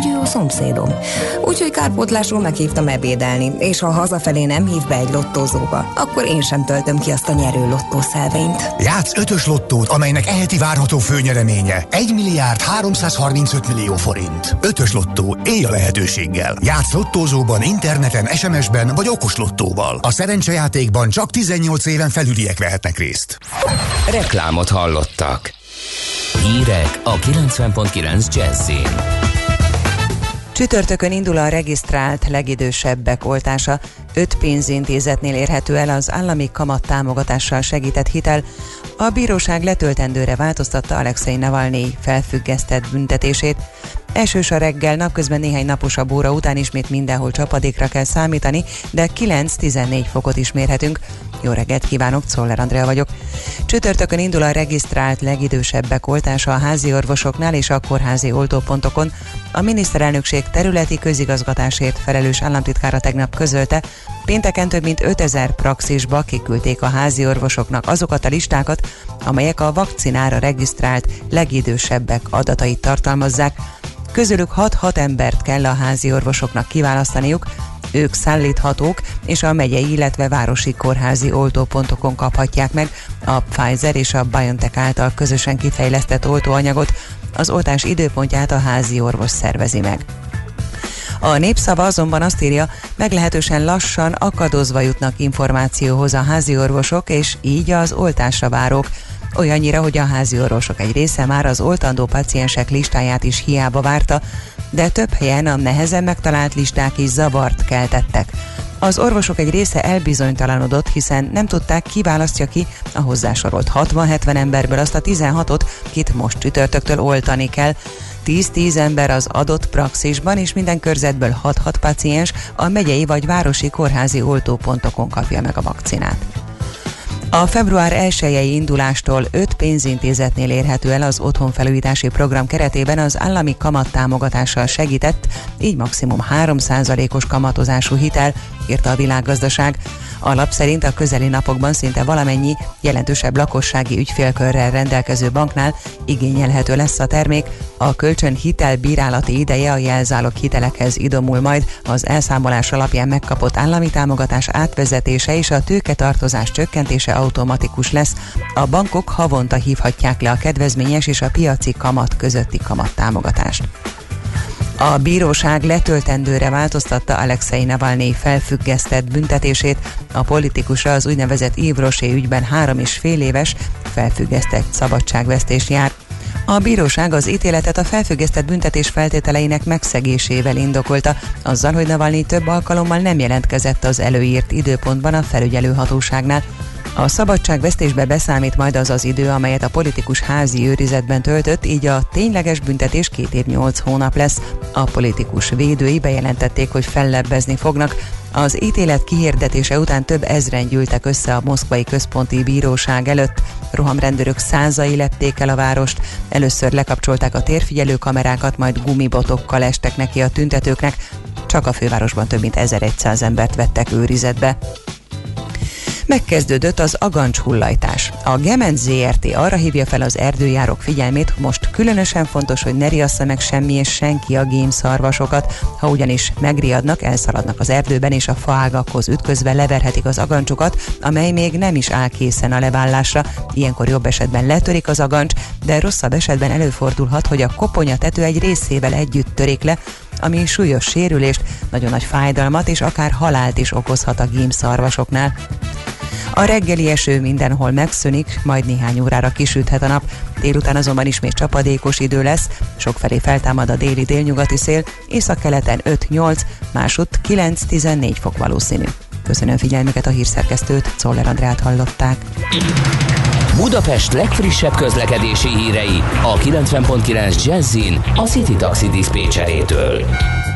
hogy ő a szomszédom. Úgyhogy kárpótlásról meghívtam ebédelni, és ha hazafelé nem hív be egy lottózóba, akkor én sem töltöm ki azt a nyerő lottószelvényt. Játsz ötös lottót, amelynek eheti várható főnyereménye 1 milliárd 335 millió forint. Ötös lottó, élj a lehetőséggel. Játsz lottózóban, interneten, SMS-ben vagy okos lottóval. A szerencsejátékban csak 18 éven felüliek vehetnek részt. Reklámot hallottak. Hírek a 90.9 Jazzin. Csütörtökön indul a regisztrált legidősebbek oltása. Öt pénzintézetnél érhető el az állami kamat támogatással segített hitel. A bíróság letöltendőre változtatta Alexei Navalnyi felfüggesztett büntetését. Esős a reggel, napközben néhány naposabb óra után ismét mindenhol csapadékra kell számítani, de 9-14 fokot is mérhetünk. Jó reggelt kívánok, Czoller Andrea vagyok. Csütörtökön indul a regisztrált legidősebbek oltása a házi orvosoknál és a kórházi oltópontokon. A miniszterelnökség területi közigazgatásért felelős államtitkára tegnap közölte, pénteken több mint 5000 praxisba kiküldték a házi orvosoknak azokat a listákat, amelyek a vakcinára regisztrált legidősebbek adatait tartalmazzák. Közülük 6-6 embert kell a házi orvosoknak kiválasztaniuk, ők szállíthatók, és a megyei, illetve városi kórházi oltópontokon kaphatják meg a Pfizer és a BioNTech által közösen kifejlesztett oltóanyagot, az oltás időpontját a házi orvos szervezi meg. A népszava azonban azt írja, meglehetősen lassan akadozva jutnak információhoz a házi orvosok, és így az oltásra várók. Olyannyira, hogy a házi orvosok egy része már az oltandó paciensek listáját is hiába várta, de több helyen a nehezen megtalált listák is zavart keltettek. Az orvosok egy része elbizonytalanodott, hiszen nem tudták, ki választja ki a hozzásorolt 60-70 emberből azt a 16-ot, kit most csütörtöktől oltani kell. 10-10 ember az adott praxisban, és minden körzetből 6-6 paciens a megyei vagy városi kórházi oltópontokon kapja meg a vakcinát. A február 1 indulástól 5 pénzintézetnél érhető el az otthonfelújítási program keretében az állami kamattámogatással segített, így maximum 3%-os kamatozású hitel, írta a világgazdaság. A lap szerint a közeli napokban szinte valamennyi jelentősebb lakossági ügyfélkörrel rendelkező banknál igényelhető lesz a termék. A kölcsön hitel bírálati ideje a jelzálog hitelekhez idomul majd az elszámolás alapján megkapott állami támogatás átvezetése és a tőketartozás csökkentése automatikus lesz. A bankok havonta hívhatják le a kedvezményes és a piaci kamat közötti kamattámogatást. A bíróság letöltendőre változtatta Alexei Navalnyi felfüggesztett büntetését. A politikusra az úgynevezett Ivrosé ügyben három és fél éves felfüggesztett szabadságvesztés jár. A bíróság az ítéletet a felfüggesztett büntetés feltételeinek megszegésével indokolta, azzal, hogy Navalnyi több alkalommal nem jelentkezett az előírt időpontban a felügyelőhatóságnál. A szabadságvesztésbe beszámít majd az az idő, amelyet a politikus házi őrizetben töltött, így a tényleges büntetés két év nyolc hónap lesz. A politikus védői bejelentették, hogy fellebbezni fognak. Az ítélet kihirdetése után több ezren gyűltek össze a moszkvai központi bíróság előtt. Rohamrendőrök százai lepték el a várost. Először lekapcsolták a térfigyelő kamerákat, majd gumibotokkal estek neki a tüntetőknek. Csak a fővárosban több mint 1100 embert vettek őrizetbe megkezdődött az agancs hullajtás. A Gemenc ZRT arra hívja fel az erdőjárok figyelmét, most különösen fontos, hogy ne riassza meg semmi és senki a gémszarvasokat, ha ugyanis megriadnak, elszaladnak az erdőben és a faágakhoz ütközve leverhetik az agancsokat, amely még nem is áll készen a levállásra. Ilyenkor jobb esetben letörik az agancs, de rosszabb esetben előfordulhat, hogy a koponya tető egy részével együtt törik le, ami súlyos sérülést, nagyon nagy fájdalmat és akár halált is okozhat a gímszarvasoknál. A reggeli eső mindenhol megszűnik, majd néhány órára kisüthet a nap. Délután azonban ismét csapadékos idő lesz, sokfelé feltámad a déli délnyugati szél, északkeleten 5-8, másutt 9-14 fok valószínű. Köszönöm figyelmüket a hírszerkesztőt, Czoller Andrát hallották. Budapest legfrissebb közlekedési hírei a 90.9 Jazzin a City Taxi Dispécsejétől.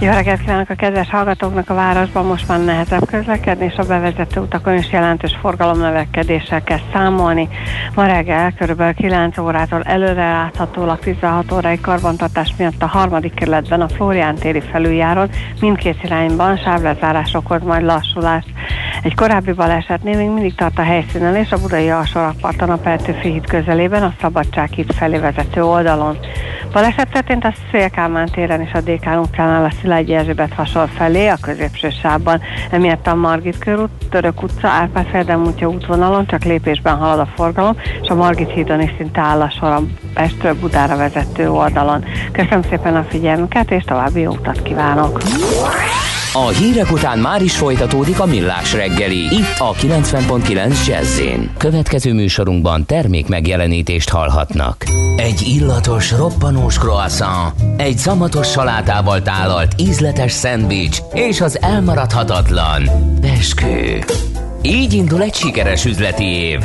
Jó reggelt kívánok a kedves hallgatóknak a városban, most már nehezebb közlekedni, és a bevezető utakon is jelentős forgalomnövekedéssel kell számolni. Ma reggel kb. 9 órától előre láthatólag 16 órai karbantartás miatt a harmadik kerületben a Flórián téri felüljáron mindkét irányban sávlezárás okoz majd lassulást. Egy korábbi balesetnél még mindig tart a helyszínen és a budai alsórakparton a Petőfi híd közelében a Szabadság híd felé vezető oldalon. Baleset történt a Szélkálmán téren és a Dékán utcánál a Szilágyi Erzsébet hasonl felé, a középső sávban, emiatt a Margit körút, Török utca, Árpád Feldemútja útvonalon csak lépésben halad a forgalom, és a Margit hídon is szinte áll a sor a Pestről Budára vezető oldalon. Köszönöm szépen a figyelmüket, és további jó utat kívánok! A hírek után már is folytatódik a millás reggeli. Itt a 90.9 jazz Következő műsorunkban termék megjelenítést hallhatnak. Egy illatos, roppanós croissant, egy szamatos salátával tálalt ízletes szendvics és az elmaradhatatlan beskő. Így indul egy sikeres üzleti év.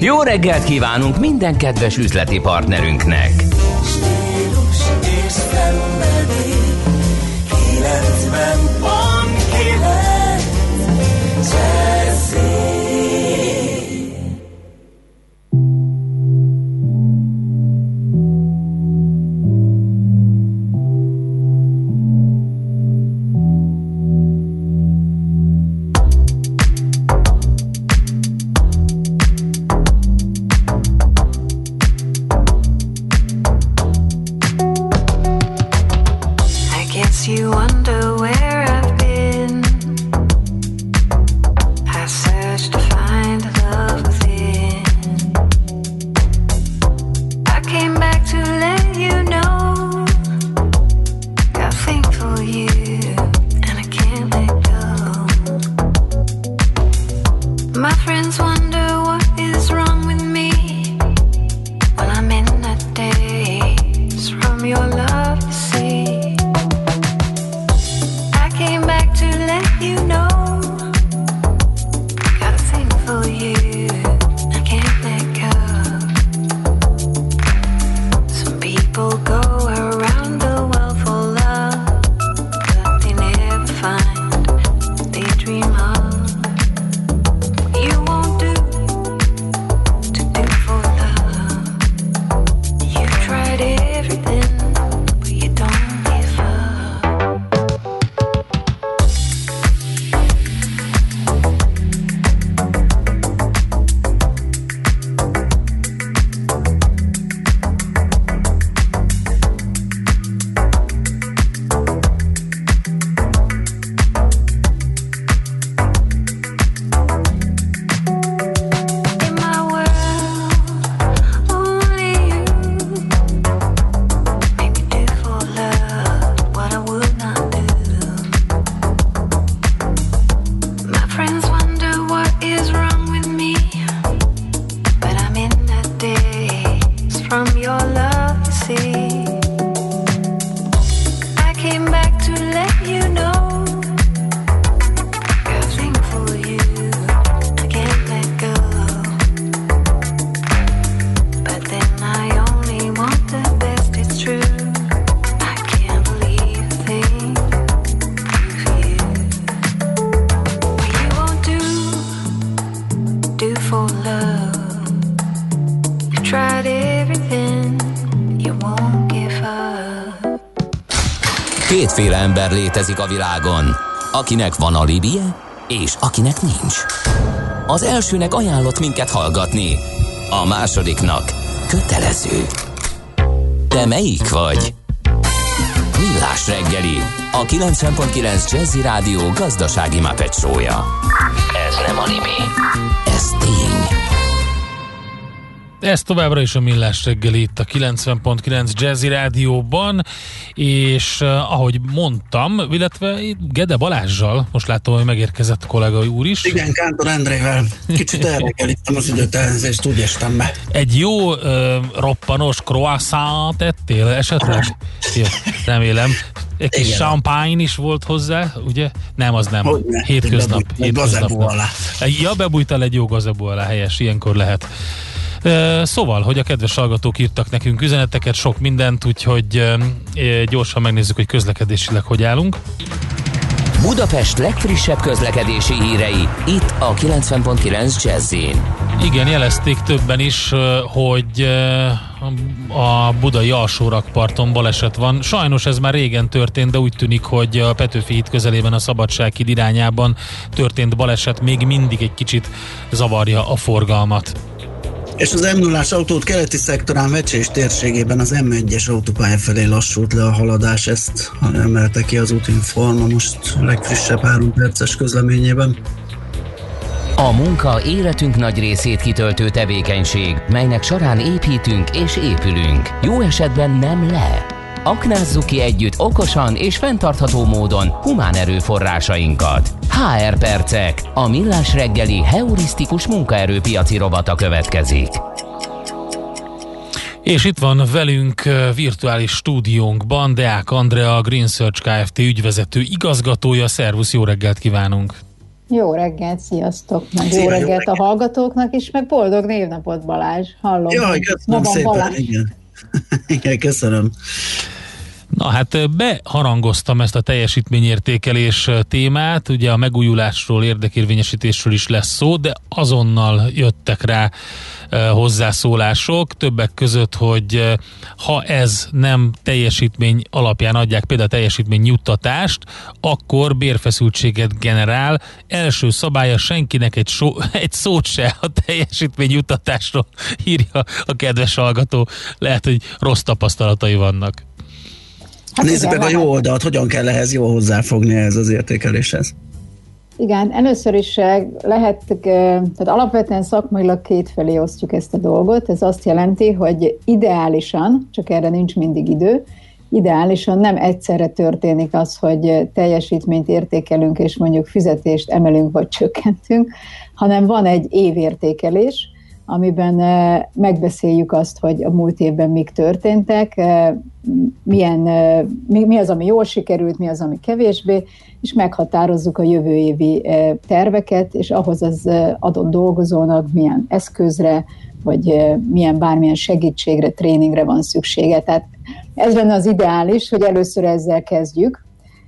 Jó reggelt kívánunk minden kedves üzleti partnerünknek! Létezik a világon, akinek van alibije, és akinek nincs. Az elsőnek ajánlott minket hallgatni, a másodiknak kötelező. Te melyik vagy? Millás reggeli, a 90.9 Jazzy Rádió gazdasági mapetsója. Ez nem animi, ez tény. Ez továbbra is a Millás reggeli itt a 90.9 Jazzy Rádióban, és ahogy mondtam, illetve Gede Balázsjal, most látom, hogy megérkezett a kollega úr is. Igen, Kántor Endrével. Kicsit elrekelítem az időtelenzést, úgy estem be. Egy jó uh, roppanos croissant tettél esetleg? Jó, remélem. Egy kis Igen. champagne is volt hozzá, ugye? Nem, az nem. Hogyne. Hétköznap. Hétköznap. Alá. Ja, bebújtál egy jó gazebó alá, helyes, ilyenkor lehet. Szóval, hogy a kedves hallgatók írtak nekünk üzeneteket, sok mindent, úgyhogy gyorsan megnézzük, hogy közlekedésileg hogy állunk. Budapest legfrissebb közlekedési hírei, itt a 90.9 jazz Igen, jelezték többen is, hogy a budai alsórakparton baleset van. Sajnos ez már régen történt, de úgy tűnik, hogy a Petőfi híd közelében a Szabadsághíd irányában történt baleset még mindig egy kicsit zavarja a forgalmat. És az m 0 autót keleti szektorán Vecsés térségében az M1-es autópálya felé lassult le a haladás, ezt emelte ki az útinforma most legfrissebb három perces közleményében. A munka életünk nagy részét kitöltő tevékenység, melynek során építünk és épülünk. Jó esetben nem le. Aknázzuk ki együtt okosan és fenntartható módon humán erőforrásainkat. HR Percek, a millás reggeli heurisztikus munkaerőpiaci robata következik. És itt van velünk virtuális stúdiónkban Deák Andrea, a Green Search Kft. ügyvezető igazgatója. Szervusz, jó reggelt kívánunk! Jó reggelt, sziasztok! Meg Szia, jó reggelt jó a hallgatóknak is, meg boldog névnapot Balázs. Hallom, Jaj, köszönöm szépen, Balázs. igen. Igen, köszönöm. Na hát beharangoztam ezt a teljesítményértékelés témát, ugye a megújulásról, érdekérvényesítésről is lesz szó, de azonnal jöttek rá hozzászólások, többek között, hogy ha ez nem teljesítmény alapján adják például a teljesítmény juttatást, akkor bérfeszültséget generál. Első szabálya senkinek egy, so, egy szót se a teljesítmény juttatásról írja a kedves hallgató. Lehet, hogy rossz tapasztalatai vannak. Hát Nézzük meg a jó oldalt, hogyan kell ehhez jól hozzáfogni ez az értékeléshez. Igen, először is eh, lehet, eh, tehát alapvetően szakmailag kétfelé osztjuk ezt a dolgot. Ez azt jelenti, hogy ideálisan, csak erre nincs mindig idő, ideálisan nem egyszerre történik az, hogy teljesítményt értékelünk, és mondjuk fizetést emelünk vagy csökkentünk, hanem van egy évértékelés, amiben eh, megbeszéljük azt, hogy a múlt évben mik történtek, eh, milyen, eh, mi, az, ami jól sikerült, mi az, ami kevésbé, és meghatározzuk a jövő évi terveket, és ahhoz az adott dolgozónak milyen eszközre, vagy milyen bármilyen segítségre, tréningre van szüksége. Tehát ez lenne az ideális, hogy először ezzel kezdjük,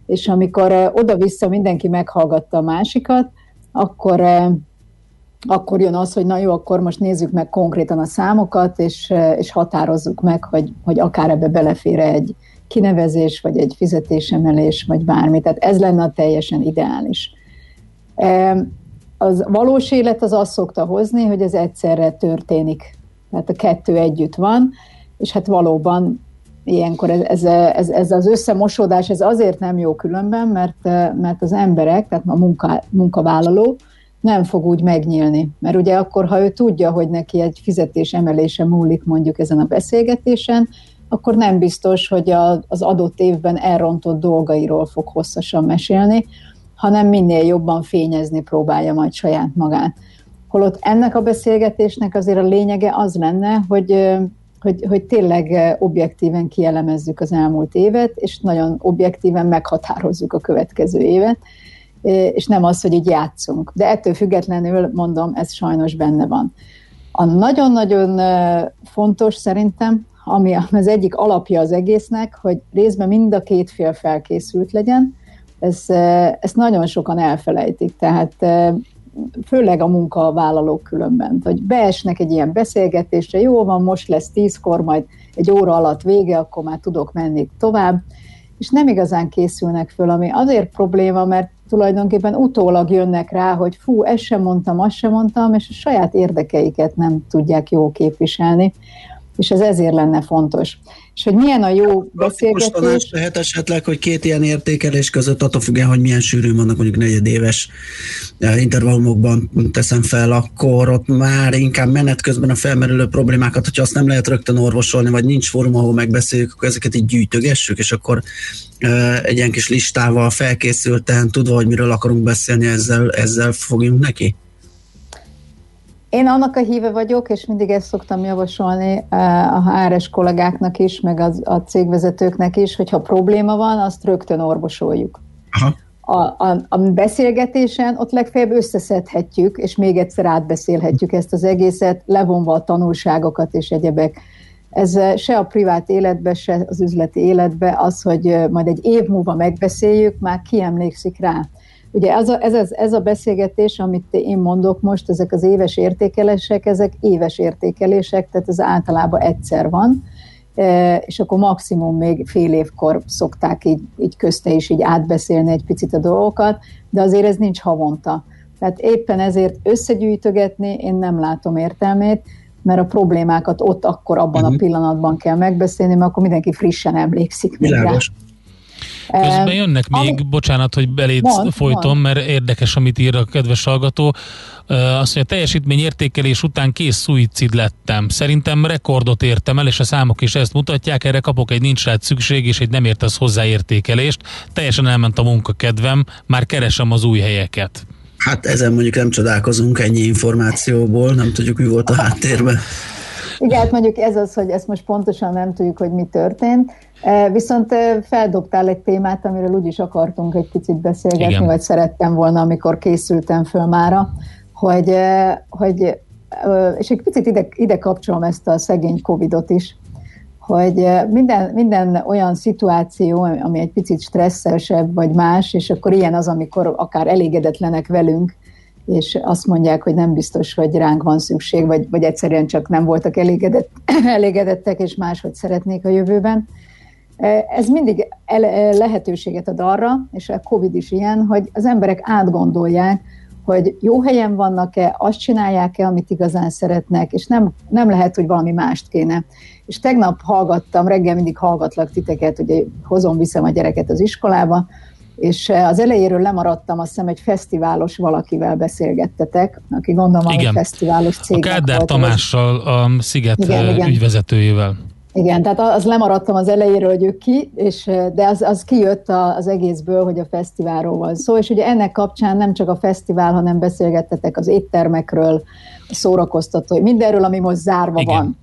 és amikor oda-vissza mindenki meghallgatta a másikat, akkor akkor jön az, hogy na jó, akkor most nézzük meg konkrétan a számokat, és, és határozzuk meg, hogy, hogy akár ebbe belefér egy kinevezés, vagy egy fizetésemelés, vagy bármi. Tehát ez lenne a teljesen ideális. Az valós élet az azt szokta hozni, hogy ez egyszerre történik. Tehát a kettő együtt van, és hát valóban ilyenkor ez, ez, ez, ez az összemosódás, ez azért nem jó különben, mert, mert az emberek, tehát a munka, munkavállaló, nem fog úgy megnyílni. Mert ugye akkor, ha ő tudja, hogy neki egy fizetés emelése múlik mondjuk ezen a beszélgetésen, akkor nem biztos, hogy a, az adott évben elrontott dolgairól fog hosszasan mesélni, hanem minél jobban fényezni próbálja majd saját magát. Holott ennek a beszélgetésnek azért a lényege az lenne, hogy, hogy, hogy tényleg objektíven kielemezzük az elmúlt évet, és nagyon objektíven meghatározzuk a következő évet, és nem az, hogy így játszunk. De ettől függetlenül, mondom, ez sajnos benne van. A nagyon-nagyon fontos szerintem, ami az egyik alapja az egésznek, hogy részben mind a két fél felkészült legyen, ez, ezt nagyon sokan elfelejtik, tehát főleg a munkavállalók különben, hogy beesnek egy ilyen beszélgetésre, jó van, most lesz tízkor, majd egy óra alatt vége, akkor már tudok menni tovább, és nem igazán készülnek föl, ami azért probléma, mert tulajdonképpen utólag jönnek rá, hogy fú, ezt sem mondtam, azt sem mondtam, és a saját érdekeiket nem tudják jól képviselni, és ez ezért lenne fontos. És hogy milyen a jó beszélgetés... tanács lehet esetleg, hogy két ilyen értékelés között, attól függően, hogy milyen sűrű vannak mondjuk negyedéves eh, intervallumokban teszem fel, akkor ott már inkább menet közben a felmerülő problémákat, hogyha azt nem lehet rögtön orvosolni, vagy nincs fórum, ahol megbeszéljük, akkor ezeket így gyűjtögessük, és akkor eh, egy ilyen kis listával felkészülten, tudva, hogy miről akarunk beszélni, ezzel, ezzel fogjunk neki? Én annak a híve vagyok, és mindig ezt szoktam javasolni eh, a HRS kollégáknak is, meg az, a cégvezetőknek is, hogyha probléma van, azt rögtön orvosoljuk. Aha. A, a, a beszélgetésen ott legfeljebb összeszedhetjük, és még egyszer átbeszélhetjük ezt az egészet, levonva a tanulságokat és egyebek. Ez eh, se a privát életbe, se az üzleti életbe az, hogy eh, majd egy év múlva megbeszéljük, már kiemlékszik rá. Ugye ez a, ez, ez a beszélgetés, amit én mondok most, ezek az éves értékelések, ezek éves értékelések, tehát ez általában egyszer van, e, és akkor maximum még fél évkor szokták így, így közte is így átbeszélni egy picit a dolgokat, de azért ez nincs havonta. Tehát éppen ezért összegyűjtögetni én nem látom értelmét, mert a problémákat ott akkor abban uh-huh. a mhm. pillanatban kell megbeszélni, mert akkor mindenki frissen emlékszik. Világos. Közben jönnek még, Ami... bocsánat, hogy beléd mond, folytom, mond. mert érdekes, amit ír a kedves hallgató. Azt mondja, teljesítmény értékelés után kész szuicid lettem. Szerintem rekordot értem el, és a számok is ezt mutatják, erre kapok egy nincs rád szükség, és egy nem értesz hozzáértékelést. Teljesen elment a munkakedvem, már keresem az új helyeket. Hát ezen mondjuk nem csodálkozunk ennyi információból, nem tudjuk, mi volt a háttérben. Igen, hát mondjuk ez az, hogy ezt most pontosan nem tudjuk, hogy mi történt. Viszont feldobtál egy témát, amiről úgy is akartunk egy picit beszélgetni, Igen. vagy szerettem volna, amikor készültem föl mára, hogy, hogy és egy picit ide, ide kapcsolom ezt a szegény Covidot is, hogy minden, minden olyan szituáció, ami egy picit stresszesebb vagy más, és akkor ilyen az, amikor akár elégedetlenek velünk, és azt mondják, hogy nem biztos, hogy ránk van szükség, vagy, vagy egyszerűen csak nem voltak elégedett, elégedettek, és máshogy szeretnék a jövőben. Ez mindig lehetőséget ad arra, és a COVID is ilyen, hogy az emberek átgondolják, hogy jó helyen vannak-e, azt csinálják-e, amit igazán szeretnek, és nem, nem lehet, hogy valami mást kéne. És tegnap hallgattam, reggel mindig hallgatlak titeket, hogy hozom, viszem a gyereket az iskolába, és az elejéről lemaradtam, azt hiszem egy fesztiválos valakivel beszélgettetek, aki gondolom, hogy fesztiválos cégnek A Kádár Tamással, a Sziget igen, igen. ügyvezetőjével. Igen, tehát az lemaradtam az elejéről, hogy ő ki, és, de az, az kijött az egészből, hogy a fesztiválról van szó, és ugye ennek kapcsán nem csak a fesztivál, hanem beszélgettetek az éttermekről, szórakoztató, mindenről, ami most zárva Igen. van.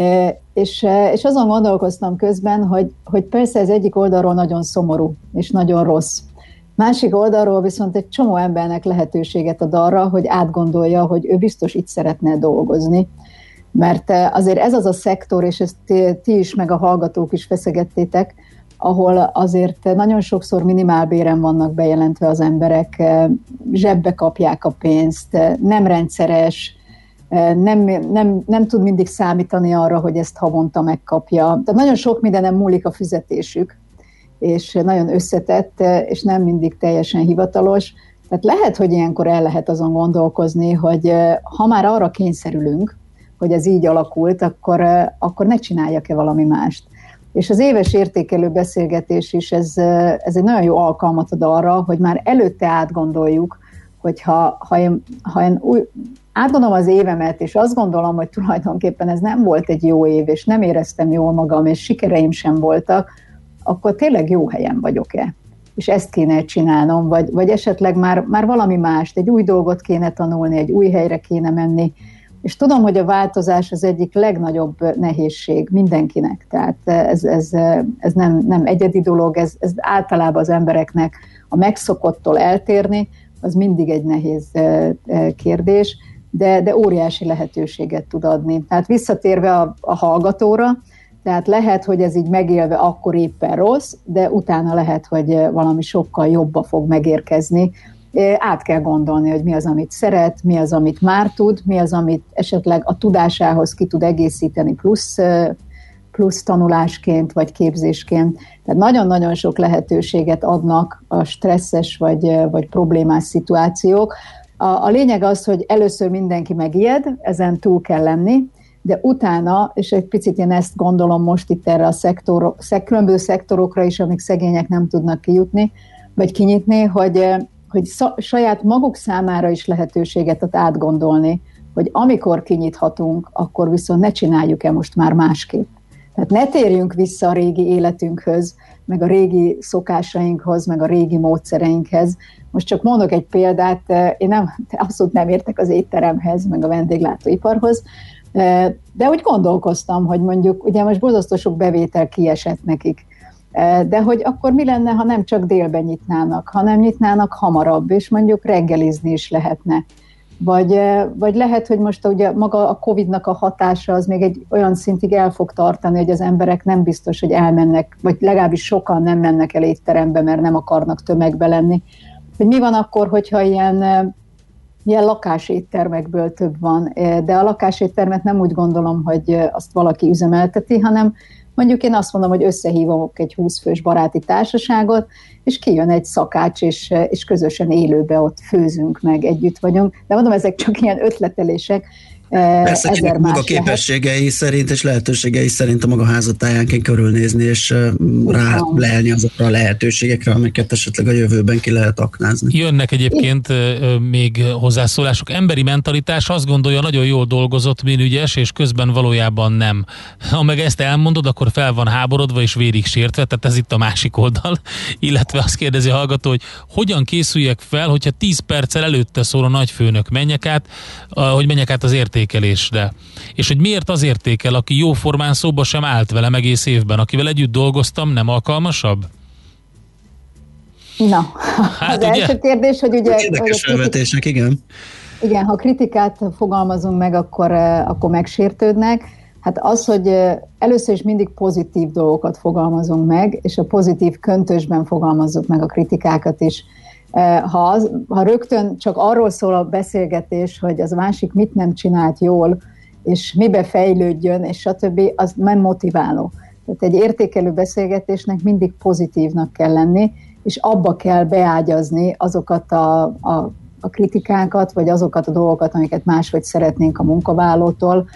E, és, és azon gondolkoztam közben, hogy, hogy persze ez egyik oldalról nagyon szomorú, és nagyon rossz. Másik oldalról viszont egy csomó embernek lehetőséget ad arra, hogy átgondolja, hogy ő biztos itt szeretne dolgozni, mert eh, azért ez az a szektor, és ezt ti is, meg a hallgatók is feszegettétek, ahol azért nagyon sokszor minimálbéren vannak bejelentve az emberek, eh, zsebbe kapják a pénzt, eh, nem rendszeres, nem, nem, nem tud mindig számítani arra, hogy ezt havonta megkapja. Tehát nagyon sok mindenem múlik a fizetésük, és nagyon összetett, és nem mindig teljesen hivatalos. Tehát lehet, hogy ilyenkor el lehet azon gondolkozni, hogy ha már arra kényszerülünk, hogy ez így alakult, akkor, akkor ne csináljak-e valami mást. És az éves értékelő beszélgetés is, ez, ez egy nagyon jó alkalmat ad arra, hogy már előtte átgondoljuk, hogy ha, ha én, ha én új, átgondolom az évemet, és azt gondolom, hogy tulajdonképpen ez nem volt egy jó év, és nem éreztem jól magam, és sikereim sem voltak, akkor tényleg jó helyen vagyok-e? És ezt kéne csinálnom, vagy, vagy esetleg már, már valami mást, egy új dolgot kéne tanulni, egy új helyre kéne menni, és tudom, hogy a változás az egyik legnagyobb nehézség mindenkinek. Tehát ez, ez, ez nem, nem egyedi dolog, ez, ez általában az embereknek a megszokottól eltérni, az mindig egy nehéz kérdés, de, de óriási lehetőséget tud adni. Tehát visszatérve a, a hallgatóra, tehát lehet, hogy ez így megélve akkor éppen rossz, de utána lehet, hogy valami sokkal jobba fog megérkezni, át kell gondolni, hogy mi az, amit szeret, mi az, amit már tud, mi az, amit esetleg a tudásához ki tud egészíteni plusz, plusz tanulásként vagy képzésként. Tehát nagyon-nagyon sok lehetőséget adnak a stresszes vagy, vagy problémás szituációk. A, a lényeg az, hogy először mindenki megijed, ezen túl kell lenni, de utána, és egy picit én ezt gondolom most itt erre a szektor, szek, különböző szektorokra is, amik szegények nem tudnak kijutni, vagy kinyitni, hogy hogy saját maguk számára is lehetőséget ad átgondolni, hogy amikor kinyithatunk, akkor viszont ne csináljuk-e most már másképp. Tehát ne térjünk vissza a régi életünkhöz, meg a régi szokásainkhoz, meg a régi módszereinkhez. Most csak mondok egy példát, én nem, abszolút nem értek az étteremhez, meg a vendéglátóiparhoz, de úgy gondolkoztam, hogy mondjuk, ugye most borzasztó sok bevétel kiesett nekik de hogy akkor mi lenne, ha nem csak délben nyitnának, hanem nyitnának hamarabb, és mondjuk reggelizni is lehetne. Vagy, vagy lehet, hogy most ugye maga a Covid-nak a hatása az még egy olyan szintig el fog tartani, hogy az emberek nem biztos, hogy elmennek, vagy legalábbis sokan nem mennek el étterembe, mert nem akarnak tömegbe lenni. Hogy mi van akkor, hogyha ilyen, ilyen lakáséttermekből több van, de a lakáséttermet nem úgy gondolom, hogy azt valaki üzemelteti, hanem Mondjuk én azt mondom, hogy összehívom egy 20 fős baráti társaságot, és kijön egy szakács, és, és közösen élőbe ott főzünk meg, együtt vagyunk. De mondom, ezek csak ilyen ötletelések, Persze, ezer maga képességei lehet. szerint és lehetőségei szerint a maga házatáján kell körülnézni, és rá leelni azokra a lehetőségekre, amiket esetleg a jövőben ki lehet aknázni. Jönnek egyébként még hozzászólások. Emberi mentalitás azt gondolja, nagyon jól dolgozott, mint ügyes, és közben valójában nem. Ha meg ezt elmondod, akkor fel van háborodva és vérig sértve, tehát ez itt a másik oldal. Illetve azt kérdezi a hallgató, hogy hogyan készüljek fel, hogyha 10 perccel előtte szól a nagyfőnök, menjek át, hogy menjek át az értékelésre. És hogy miért az értékel, aki jóformán szóba sem állt velem egész évben, akivel együtt dolgoztam, nem alkalmasabb? Na, hát az ugye? első kérdés, hogy ugye... Érdekes felvetések, igen. Igen, ha kritikát fogalmazunk meg, akkor, eh, akkor megsértődnek. Hát az, hogy eh, először is mindig pozitív dolgokat fogalmazunk meg, és a pozitív köntösben fogalmazzuk meg a kritikákat is. Eh, ha, az, ha rögtön csak arról szól a beszélgetés, hogy az másik mit nem csinált jól, és mibe fejlődjön, és stb., az nem motiváló. Tehát egy értékelő beszélgetésnek mindig pozitívnak kell lenni, és abba kell beágyazni azokat a, a, a kritikákat, vagy azokat a dolgokat, amiket máshogy szeretnénk a munkavállalótól,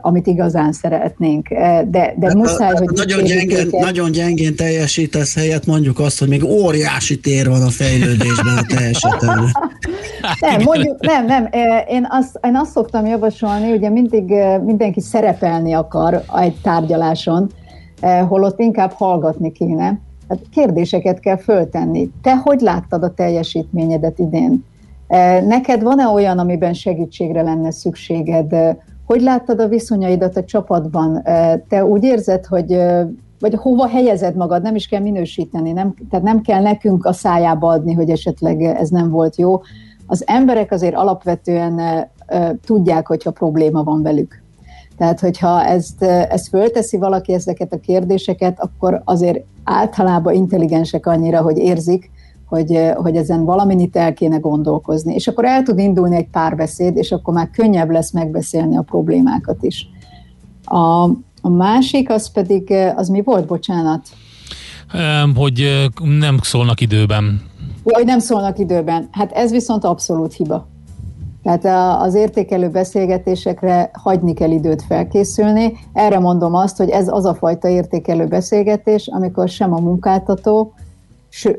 amit igazán szeretnénk. De, de hát muszáj, a, hogy... Nagyon gyengén, nagyon gyengén teljesítesz helyett mondjuk azt, hogy még óriási tér van a fejlődésben a te esetben. nem, mondjuk, nem, nem. Én azt, én azt szoktam javasolni, ugye mindig mindenki szerepelni akar egy tárgyaláson, holott inkább hallgatni kéne. Hát kérdéseket kell föltenni. Te hogy láttad a teljesítményedet idén? Neked van-e olyan, amiben segítségre lenne szükséged? Hogy láttad a viszonyaidat a csapatban? Te úgy érzed, hogy vagy hova helyezed magad, nem is kell minősíteni, nem, tehát nem kell nekünk a szájába adni, hogy esetleg ez nem volt jó. Az emberek azért alapvetően tudják, hogyha probléma van velük. Tehát, hogyha ezt, ezt fölteszi valaki ezeket a kérdéseket, akkor azért általában intelligensek annyira, hogy érzik, hogy, hogy ezen valaminit el kéne gondolkozni. És akkor el tud indulni egy párbeszéd, és akkor már könnyebb lesz megbeszélni a problémákat is. A, a másik, az pedig, az mi volt, bocsánat? Hogy nem szólnak időben. Ja, hogy nem szólnak időben. Hát ez viszont abszolút hiba. Tehát az értékelő beszélgetésekre hagyni kell időt felkészülni. Erre mondom azt, hogy ez az a fajta értékelő beszélgetés, amikor sem a munkáltató,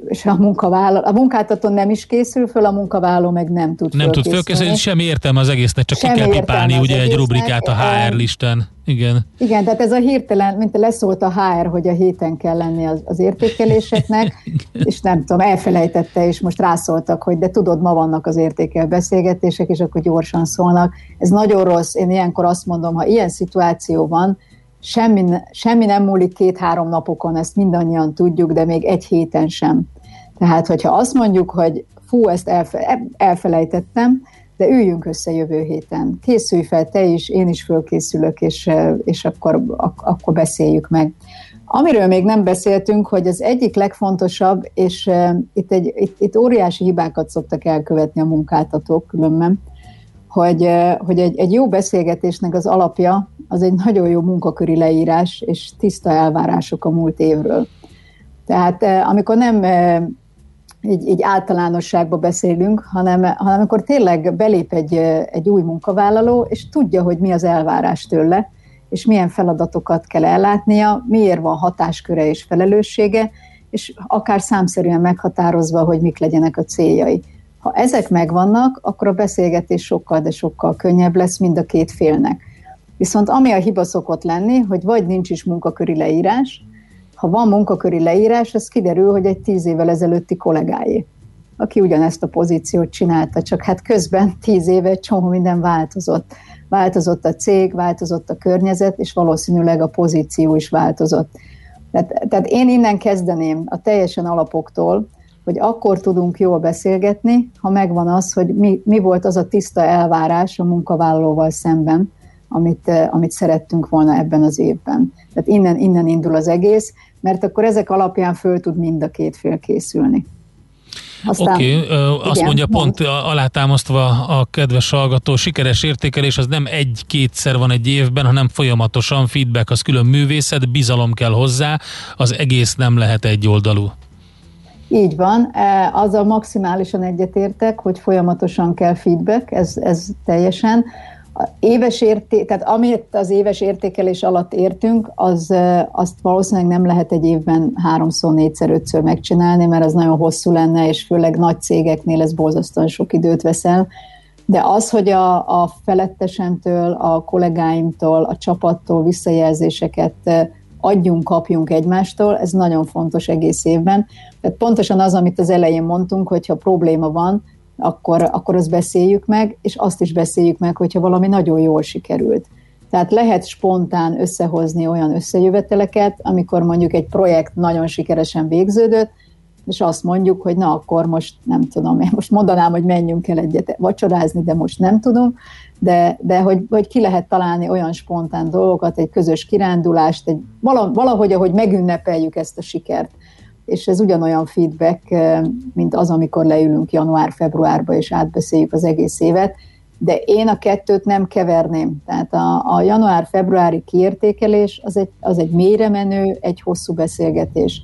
és a munkavállaló, a munkáltató nem is készül föl, a munkavállaló meg nem tud Nem tud fölkészülni, semmi értelme az egésznek, csak semmi ki kell pipálni ugye egésznek. egy rubrikát a HR listán. Igen. Igen, tehát ez a hirtelen, mint leszólt a HR, hogy a héten kell lenni az, az értékeléseknek, és nem tudom, elfelejtette, és most rászóltak, hogy de tudod, ma vannak az értékel beszélgetések, és akkor gyorsan szólnak. Ez nagyon rossz, én ilyenkor azt mondom, ha ilyen szituáció van, semmi, semmi nem múlik két-három napokon, ezt mindannyian tudjuk, de még egy héten sem. Tehát, hogyha azt mondjuk, hogy fú, ezt elfe, elfelejtettem, de üljünk össze jövő héten. Készülj fel te is, én is fölkészülök, és, és akkor, ak- akkor beszéljük meg. Amiről még nem beszéltünk, hogy az egyik legfontosabb, és uh, itt, egy, itt, itt óriási hibákat szoktak elkövetni a munkáltatók különben, hogy, hogy egy, egy jó beszélgetésnek az alapja az egy nagyon jó munkaköri leírás és tiszta elvárások a múlt évről. Tehát amikor nem így, így általánosságban beszélünk, hanem, hanem amikor tényleg belép egy, egy új munkavállaló, és tudja, hogy mi az elvárás tőle, és milyen feladatokat kell ellátnia, miért van hatásköre és felelőssége, és akár számszerűen meghatározva, hogy mik legyenek a céljai. Ha ezek megvannak, akkor a beszélgetés sokkal, de sokkal könnyebb lesz mind a két félnek. Viszont ami a hiba szokott lenni, hogy vagy nincs is munkaköri leírás, ha van munkaköri leírás, az kiderül, hogy egy tíz évvel ezelőtti kollégáé, aki ugyanezt a pozíciót csinálta, csak hát közben tíz éve csomó minden változott. Változott a cég, változott a környezet, és valószínűleg a pozíció is változott. Tehát, tehát én innen kezdeném a teljesen alapoktól, hogy akkor tudunk jól beszélgetni, ha megvan az, hogy mi, mi volt az a tiszta elvárás a munkavállalóval szemben, amit, amit szerettünk volna ebben az évben. Tehát innen, innen indul az egész, mert akkor ezek alapján föl tud mind a két fél készülni. Oké, okay, azt mondja mond. pont alátámasztva a kedves hallgató, sikeres értékelés az nem egy-kétszer van egy évben, hanem folyamatosan feedback, az külön művészet, bizalom kell hozzá, az egész nem lehet egy oldalú. Így van, azzal maximálisan egyetértek, hogy folyamatosan kell feedback, ez, ez teljesen. A éves érté, tehát amit az éves értékelés alatt értünk, az, azt valószínűleg nem lehet egy évben háromszor, négyszer, ötször megcsinálni, mert az nagyon hosszú lenne, és főleg nagy cégeknél ez borzasztóan sok időt veszel. De az, hogy a, a felettesemtől, a kollégáimtól, a csapattól visszajelzéseket adjunk, kapjunk egymástól, ez nagyon fontos egész évben. Tehát pontosan az, amit az elején mondtunk, hogyha probléma van, akkor, akkor azt beszéljük meg, és azt is beszéljük meg, hogyha valami nagyon jól sikerült. Tehát lehet spontán összehozni olyan összejöveteleket, amikor mondjuk egy projekt nagyon sikeresen végződött, és azt mondjuk, hogy na akkor most nem tudom, én most mondanám, hogy menjünk el egyet vacsorázni, de most nem tudom, de, de hogy, hogy ki lehet találni olyan spontán dolgokat, egy közös kirándulást, egy, valahogy, ahogy megünnepeljük ezt a sikert. És ez ugyanolyan feedback, mint az, amikor leülünk január-februárba, és átbeszéljük az egész évet, de én a kettőt nem keverném. Tehát a, a január-februári kiértékelés az egy, az egy mélyre menő, egy hosszú beszélgetés.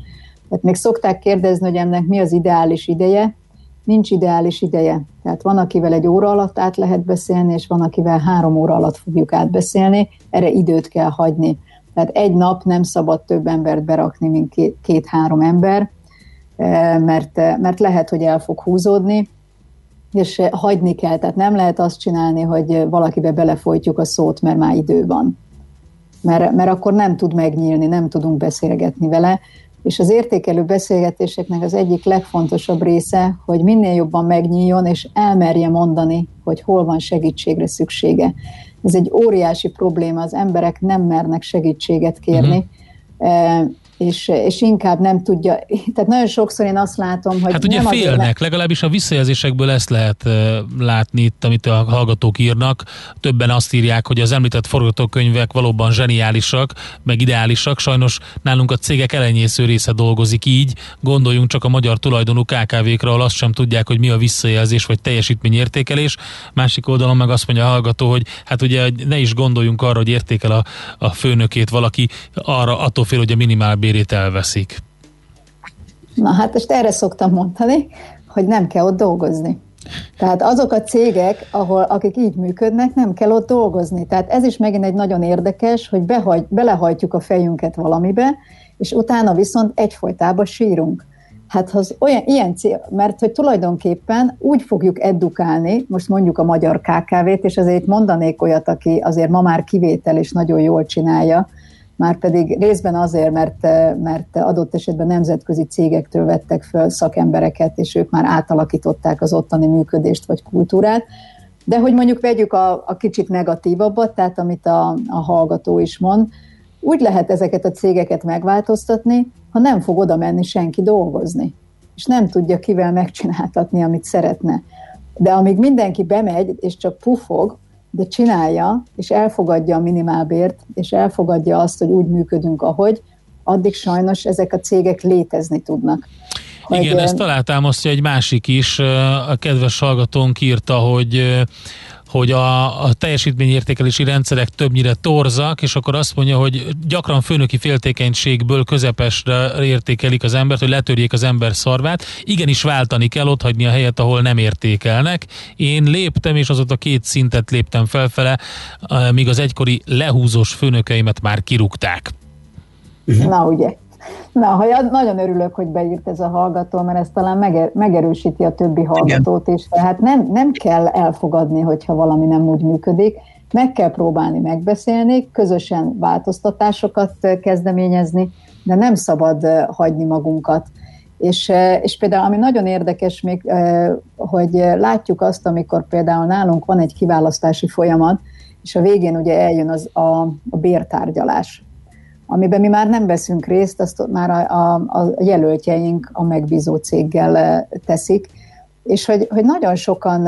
Tehát még szokták kérdezni, hogy ennek mi az ideális ideje, nincs ideális ideje. Tehát van, akivel egy óra alatt át lehet beszélni, és van, akivel három óra alatt fogjuk átbeszélni, erre időt kell hagyni. Tehát egy nap nem szabad több embert berakni, mint két-három ember, eh, mert, eh, mert lehet, hogy el fog húzódni, és hagyni kell. Tehát nem lehet azt csinálni, hogy valakibe belefolytjuk a szót, mert már idő van. Mert, mert akkor nem tud megnyílni, nem tudunk beszélgetni vele és az értékelő beszélgetéseknek az egyik legfontosabb része, hogy minél jobban megnyíljon, és elmerje mondani, hogy hol van segítségre szüksége. Ez egy óriási probléma, az emberek nem mernek segítséget kérni, uh-huh és, és inkább nem tudja. Tehát nagyon sokszor én azt látom, hogy. Hát ugye nem félnek, azért, legalábbis a visszajelzésekből ezt lehet látni itt, amit a hallgatók írnak. Többen azt írják, hogy az említett forgatókönyvek valóban zseniálisak, meg ideálisak. Sajnos nálunk a cégek elenyésző része dolgozik így. Gondoljunk csak a magyar tulajdonú KKV-kra, ahol azt sem tudják, hogy mi a visszajelzés vagy teljesítményértékelés. Másik oldalon meg azt mondja a hallgató, hogy hát ugye ne is gondoljunk arra, hogy értékel a, a főnökét valaki, arra attól fél, hogy a minimál bérét elveszik. Na hát most erre szoktam mondani, hogy nem kell ott dolgozni. Tehát azok a cégek, ahol, akik így működnek, nem kell ott dolgozni. Tehát ez is megint egy nagyon érdekes, hogy behagy, belehajtjuk a fejünket valamibe, és utána viszont egyfolytában sírunk. Hát az olyan, ilyen cél, mert hogy tulajdonképpen úgy fogjuk edukálni, most mondjuk a magyar KKV-t, és azért mondanék olyat, aki azért ma már kivétel és nagyon jól csinálja, már pedig részben azért, mert, mert adott esetben nemzetközi cégektől vettek föl szakembereket, és ők már átalakították az ottani működést vagy kultúrát, de hogy mondjuk vegyük a, a kicsit negatívabbat, tehát amit a, a hallgató is mond, úgy lehet ezeket a cégeket megváltoztatni, ha nem fog oda menni senki dolgozni, és nem tudja kivel megcsináltatni, amit szeretne. De amíg mindenki bemegy, és csak pufog, de csinálja, és elfogadja a minimálbért, és elfogadja azt, hogy úgy működünk, ahogy, addig sajnos ezek a cégek létezni tudnak. Igen, ezt alátámasztja egy másik is. A kedves hallgatónk írta, hogy hogy a, a teljesítményértékelési rendszerek többnyire torzak, és akkor azt mondja, hogy gyakran főnöki féltékenységből közepesre értékelik az embert, hogy letörjék az ember szarvát. Igenis váltani kell, ott hagyni a helyet, ahol nem értékelnek. Én léptem, és azóta két szintet léptem felfele, míg az egykori lehúzós főnökeimet már kirúgták. Na ugye. Na, ha nagyon örülök, hogy beírt ez a hallgató, mert ez talán meger, megerősíti a többi hallgatót is. Tehát nem, nem kell elfogadni, hogyha valami nem úgy működik, meg kell próbálni megbeszélni, közösen változtatásokat kezdeményezni, de nem szabad hagyni magunkat. És, és például, ami nagyon érdekes még, hogy látjuk azt, amikor például nálunk van egy kiválasztási folyamat, és a végén ugye eljön az a, a bértárgyalás amiben mi már nem veszünk részt, azt már a, a, a jelöltjeink a megbízó céggel teszik, és hogy, hogy nagyon sokan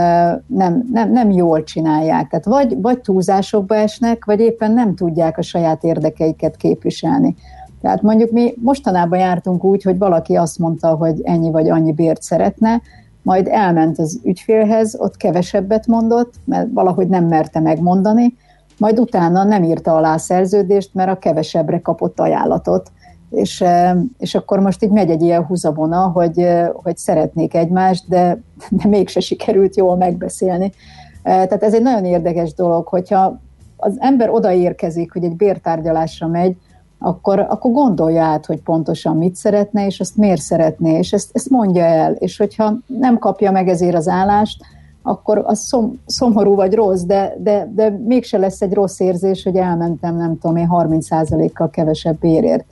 nem, nem, nem jól csinálják. Tehát vagy, vagy túlzásokba esnek, vagy éppen nem tudják a saját érdekeiket képviselni. Tehát mondjuk mi mostanában jártunk úgy, hogy valaki azt mondta, hogy ennyi vagy annyi bért szeretne, majd elment az ügyfélhez, ott kevesebbet mondott, mert valahogy nem merte megmondani, majd utána nem írta alá a szerződést, mert a kevesebbre kapott ajánlatot. És, és akkor most így megy egy ilyen húzavona, hogy, hogy szeretnék egymást, de, de mégse sikerült jól megbeszélni. Tehát ez egy nagyon érdekes dolog, hogyha az ember odaérkezik, hogy egy bértárgyalásra megy, akkor, akkor gondolja át, hogy pontosan mit szeretne, és azt miért szeretné, és ezt, ezt mondja el. És hogyha nem kapja meg ezért az állást, akkor az szom, szomorú vagy rossz, de, de, de mégse lesz egy rossz érzés, hogy elmentem, nem tudom én, 30%-kal kevesebb bérért.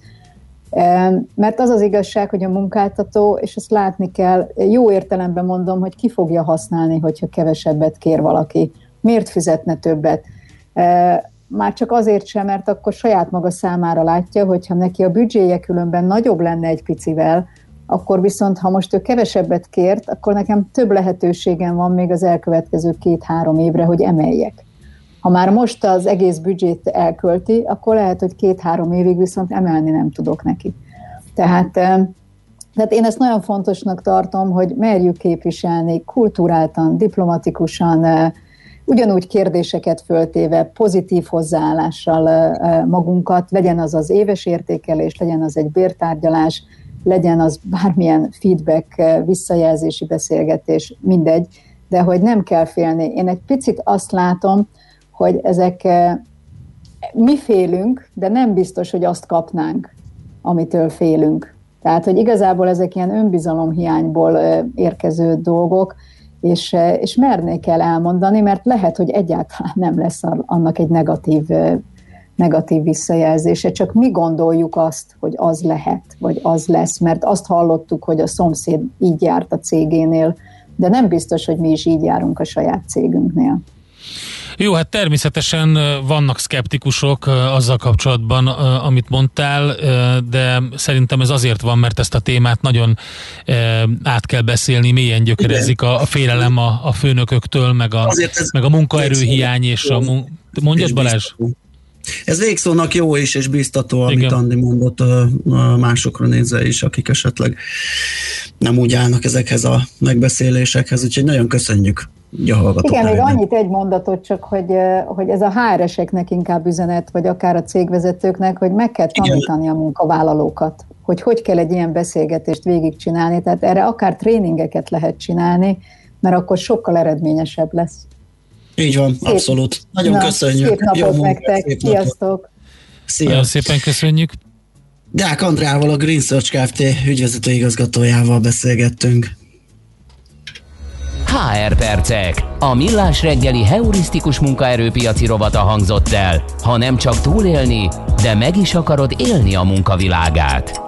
Mert az az igazság, hogy a munkáltató, és ezt látni kell, jó értelemben mondom, hogy ki fogja használni, hogyha kevesebbet kér valaki. Miért fizetne többet? Már csak azért sem, mert akkor saját maga számára látja, hogyha neki a büdzséje különben nagyobb lenne egy picivel, akkor viszont, ha most ő kevesebbet kért, akkor nekem több lehetőségem van még az elkövetkező két-három évre, hogy emeljek. Ha már most az egész büdzsét elkölti, akkor lehet, hogy két-három évig viszont emelni nem tudok neki. Tehát, tehát én ezt nagyon fontosnak tartom, hogy merjük képviselni kultúráltan, diplomatikusan, ugyanúgy kérdéseket föltéve, pozitív hozzáállással magunkat, legyen az az éves értékelés, legyen az egy bértárgyalás, legyen az bármilyen feedback, visszajelzési beszélgetés, mindegy, de hogy nem kell félni. Én egy picit azt látom, hogy ezek mi félünk, de nem biztos, hogy azt kapnánk, amitől félünk. Tehát, hogy igazából ezek ilyen önbizalomhiányból érkező dolgok, és, és mernék kell elmondani, mert lehet, hogy egyáltalán nem lesz annak egy negatív, negatív visszajelzése, csak mi gondoljuk azt, hogy az lehet, vagy az lesz, mert azt hallottuk, hogy a szomszéd így járt a cégénél, de nem biztos, hogy mi is így járunk a saját cégünknél. Jó, hát természetesen vannak szkeptikusok azzal kapcsolatban, amit mondtál, de szerintem ez azért van, mert ezt a témát nagyon át kell beszélni, mélyen gyökerezik a, a félelem a, a főnököktől, meg a, meg a munkaerőhiány és a... Mun- Mondjad Balázs? Ez végszónak jó is, és biztató, amit Igen. Andi mondott másokra nézve is, akik esetleg nem úgy állnak ezekhez a megbeszélésekhez, úgyhogy nagyon köszönjük. Ja, Igen, még annyit egy mondatot csak, hogy, hogy ez a HR-eseknek inkább üzenet, vagy akár a cégvezetőknek, hogy meg kell tanítani Igen. a munkavállalókat, hogy hogy kell egy ilyen beszélgetést végigcsinálni, tehát erre akár tréningeket lehet csinálni, mert akkor sokkal eredményesebb lesz. Így van, szép. abszolút. Nagyon Na, köszönjük. Szép napot Jó nektek, szép sziasztok! Szia. Nagyon szépen köszönjük! Deák Andrával, a Green Search Kft. ügyvezető igazgatójával beszélgettünk. HR percek. A millás reggeli heurisztikus munkaerőpiaci rovata hangzott el. Ha nem csak túlélni, de meg is akarod élni a munkavilágát.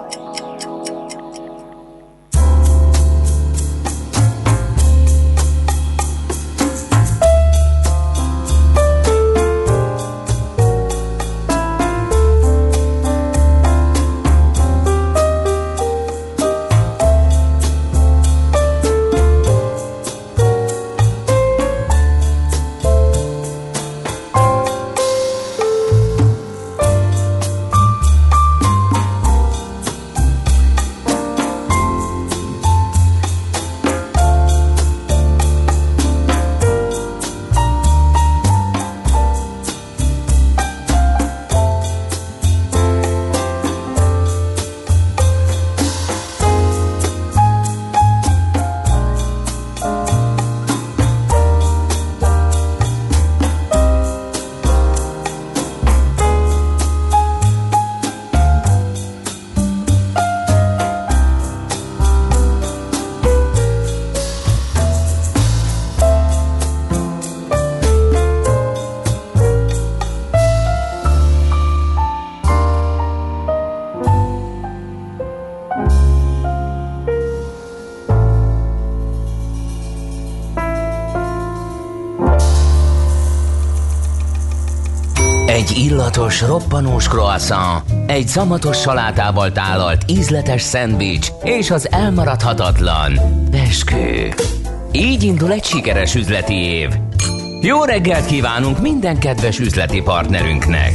Illatos, roppanós croissant, egy szamatos salátával tálalt ízletes szendvics és az elmaradhatatlan beskő. Így indul egy sikeres üzleti év. Jó reggelt kívánunk minden kedves üzleti partnerünknek!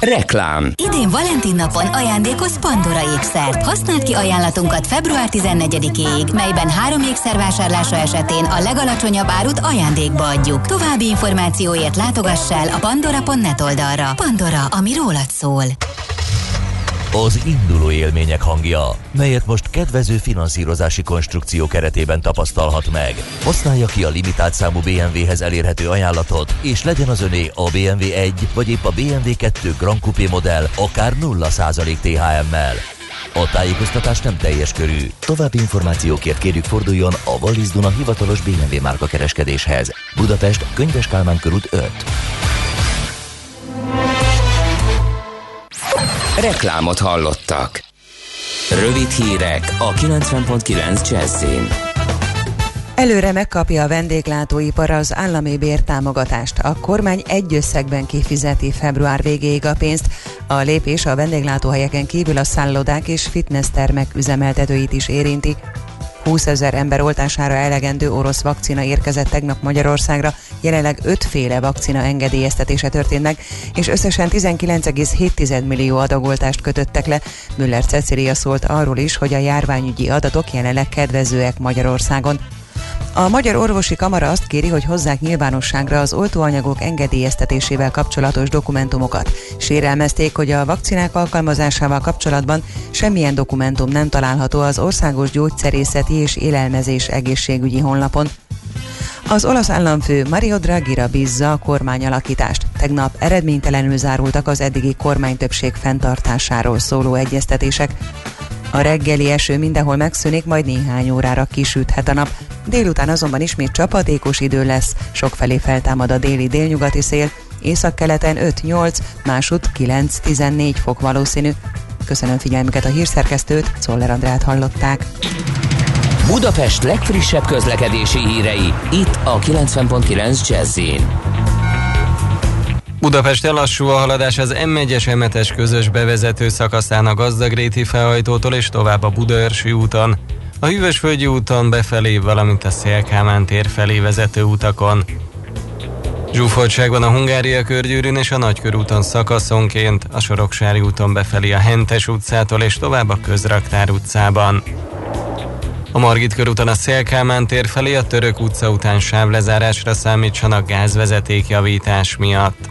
Reklám. Idén Valentin napon ajándékoz Pandora ékszert. Használd ki ajánlatunkat február 14-ig, melyben három ékszer vásárlása esetén a legalacsonyabb árut ajándékba adjuk. További információért látogass el a pandora.net oldalra. Pandora, ami rólad szól az induló élmények hangja, melyet most kedvező finanszírozási konstrukció keretében tapasztalhat meg. Használja ki a limitált számú BMW-hez elérhető ajánlatot, és legyen az öné a BMW 1 vagy épp a BMW 2 Grand Coupé modell akár 0% THM-mel. A tájékoztatás nem teljes körű. További információkért kérjük forduljon a Wallis Duna hivatalos BMW márka kereskedéshez. Budapest, Könyves Kálmán körút 5. Reklámot hallottak. Rövid hírek a 90.9 Jazzin. Előre megkapja a vendéglátóipar az állami bértámogatást. A kormány egy összegben kifizeti február végéig a pénzt. A lépés a vendéglátóhelyeken kívül a szállodák és fitnesstermek üzemeltetőit is érinti. 20 ezer ember oltására elegendő orosz vakcina érkezett tegnap Magyarországra, jelenleg ötféle vakcina engedélyeztetése történt és összesen 19,7 millió adagoltást kötöttek le. Müller Cecilia szólt arról is, hogy a járványügyi adatok jelenleg kedvezőek Magyarországon. A Magyar Orvosi Kamara azt kéri, hogy hozzák nyilvánosságra az oltóanyagok engedélyeztetésével kapcsolatos dokumentumokat. Sérelmezték, hogy a vakcinák alkalmazásával kapcsolatban semmilyen dokumentum nem található az Országos Gyógyszerészeti és Élelmezés Egészségügyi honlapon. Az olasz államfő Mario Draghi-ra bízza a kormányalakítást. Tegnap eredménytelenül zárultak az eddigi kormánytöbbség fenntartásáról szóló egyeztetések. A reggeli eső mindenhol megszűnik, majd néhány órára kisüthet a nap. Délután azonban ismét csapadékos idő lesz, sokfelé feltámad a déli délnyugati szél, északkeleten 5-8, másút 9-14 fok valószínű. Köszönöm figyelmüket a hírszerkesztőt, Czoller Andrát hallották. Budapest legfrissebb közlekedési hírei, itt a 90.9 jazz Budapest lassú a haladás az M1-es m közös bevezető szakaszán a Gazdagréti felhajtótól és tovább a Budaörsi úton, a Hűvösvölgyi úton befelé, valamint a Szélkámán tér felé vezető utakon. Zsúfoltság van a Hungária körgyűrűn és a Nagykörúton szakaszonként, a Soroksári úton befelé a Hentes utcától és tovább a Közraktár utcában. A Margit körúton a Szélkámán tér felé a Török utca után sávlezárásra számítsanak gázvezeték javítás miatt.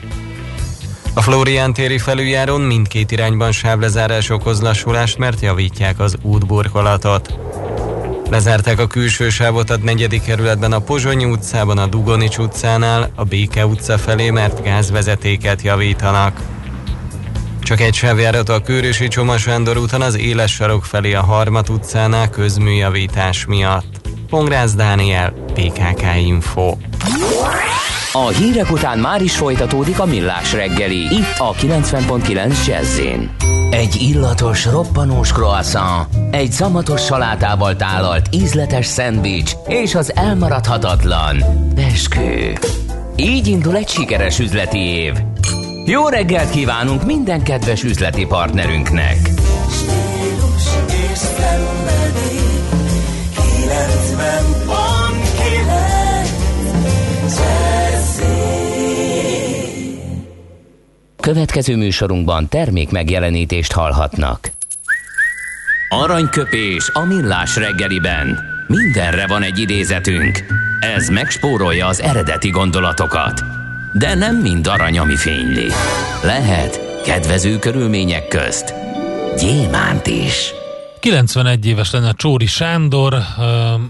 A Florián téri felüljárón mindkét irányban sávlezárás okoz lassulást, mert javítják az útburkolatot. Lezárták a külső sávot a negyedik kerületben a Pozsonyi utcában, a Dugonics utcánál, a Béke utca felé, mert gázvezetéket javítanak. Csak egy sávjárat a Kőrösi Csoma Sándor úton az Éles sarok felé a Harmat utcánál közműjavítás miatt. Pongrász Dániel, PKK Info. A hírek után már is folytatódik a millás reggeli, itt a 90.9 jazz Egy illatos, roppanós croissant, egy szamatos salátával tálalt ízletes szendvics és az elmaradhatatlan beskő. Így indul egy sikeres üzleti év. Jó reggelt kívánunk minden kedves üzleti partnerünknek! Stílus és Következő műsorunkban termék megjelenítést hallhatnak. Aranyköpés a millás reggeliben. Mindenre van egy idézetünk. Ez megspórolja az eredeti gondolatokat. De nem mind arany, ami fényli. Lehet kedvező körülmények közt gyémánt is. 91 éves lenne Csóri Sándor,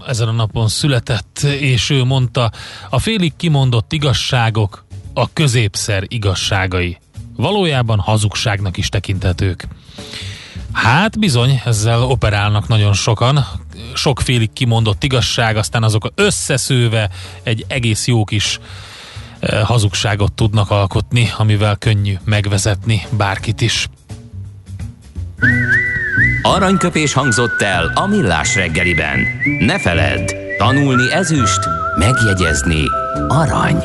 ezen a napon született, és ő mondta, a félig kimondott igazságok a középszer igazságai valójában hazugságnak is tekinthetők. Hát bizony, ezzel operálnak nagyon sokan, sokfélig kimondott igazság, aztán azok összeszőve egy egész jó kis eh, hazugságot tudnak alkotni, amivel könnyű megvezetni bárkit is. Aranyköpés hangzott el a millás reggeliben. Ne feledd, tanulni ezüst, megjegyezni arany.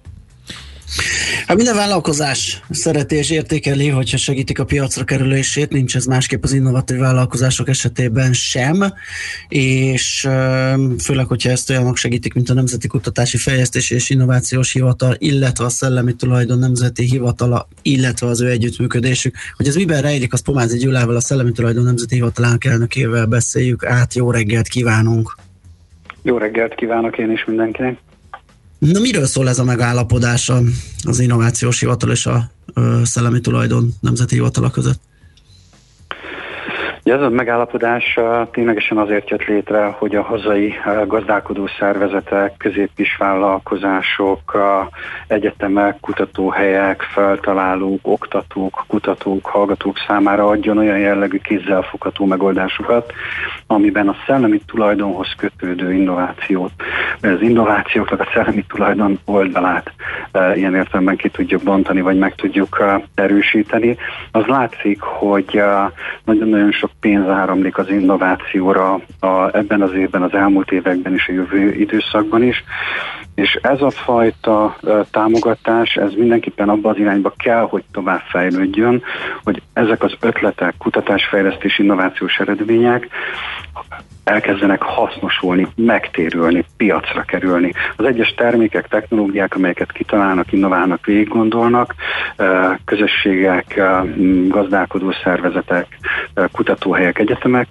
Hát minden vállalkozás szereti és értékeli, hogyha segítik a piacra kerülését, nincs ez másképp az innovatív vállalkozások esetében sem, és főleg, hogyha ezt olyanok segítik, mint a Nemzeti Kutatási Fejlesztési és Innovációs Hivatal, illetve a Szellemi Tulajdon Nemzeti Hivatala, illetve az ő együttműködésük. Hogy ez miben rejlik, az Pomázi Gyulával, a Szellemi Tulajdon Nemzeti Hivatalának elnökével beszéljük át. Jó reggelt kívánunk! Jó reggelt kívánok én is mindenkinek! Na miről szól ez a megállapodás az Innovációs Hivatal és a Szellemi Tulajdon Nemzeti Hivatala között? Ugye ez a megállapodás ténylegesen azért jött létre, hogy a hazai gazdálkodó szervezetek, középkis vállalkozások, egyetemek, kutatóhelyek, feltalálók, oktatók, kutatók, hallgatók számára adjon olyan jellegű kézzelfogható megoldásokat, amiben a szellemi tulajdonhoz kötődő innovációt, az innovációknak a szellemi tulajdon oldalát ilyen értelemben ki tudjuk bontani, vagy meg tudjuk erősíteni. Az látszik, hogy nagyon-nagyon sok pénz áramlik az innovációra ebben az évben, az elmúlt években és a jövő időszakban is, és ez a fajta támogatás, ez mindenképpen abba az irányba kell, hogy tovább fejlődjön, hogy ezek az ötletek, kutatásfejlesztés, innovációs eredmények elkezdenek hasznosulni, megtérülni, piacra kerülni. Az egyes termékek, technológiák, amelyeket kitalálnak, innoválnak, végig gondolnak, közösségek, gazdálkodó szervezetek, kutatóhelyek, egyetemek,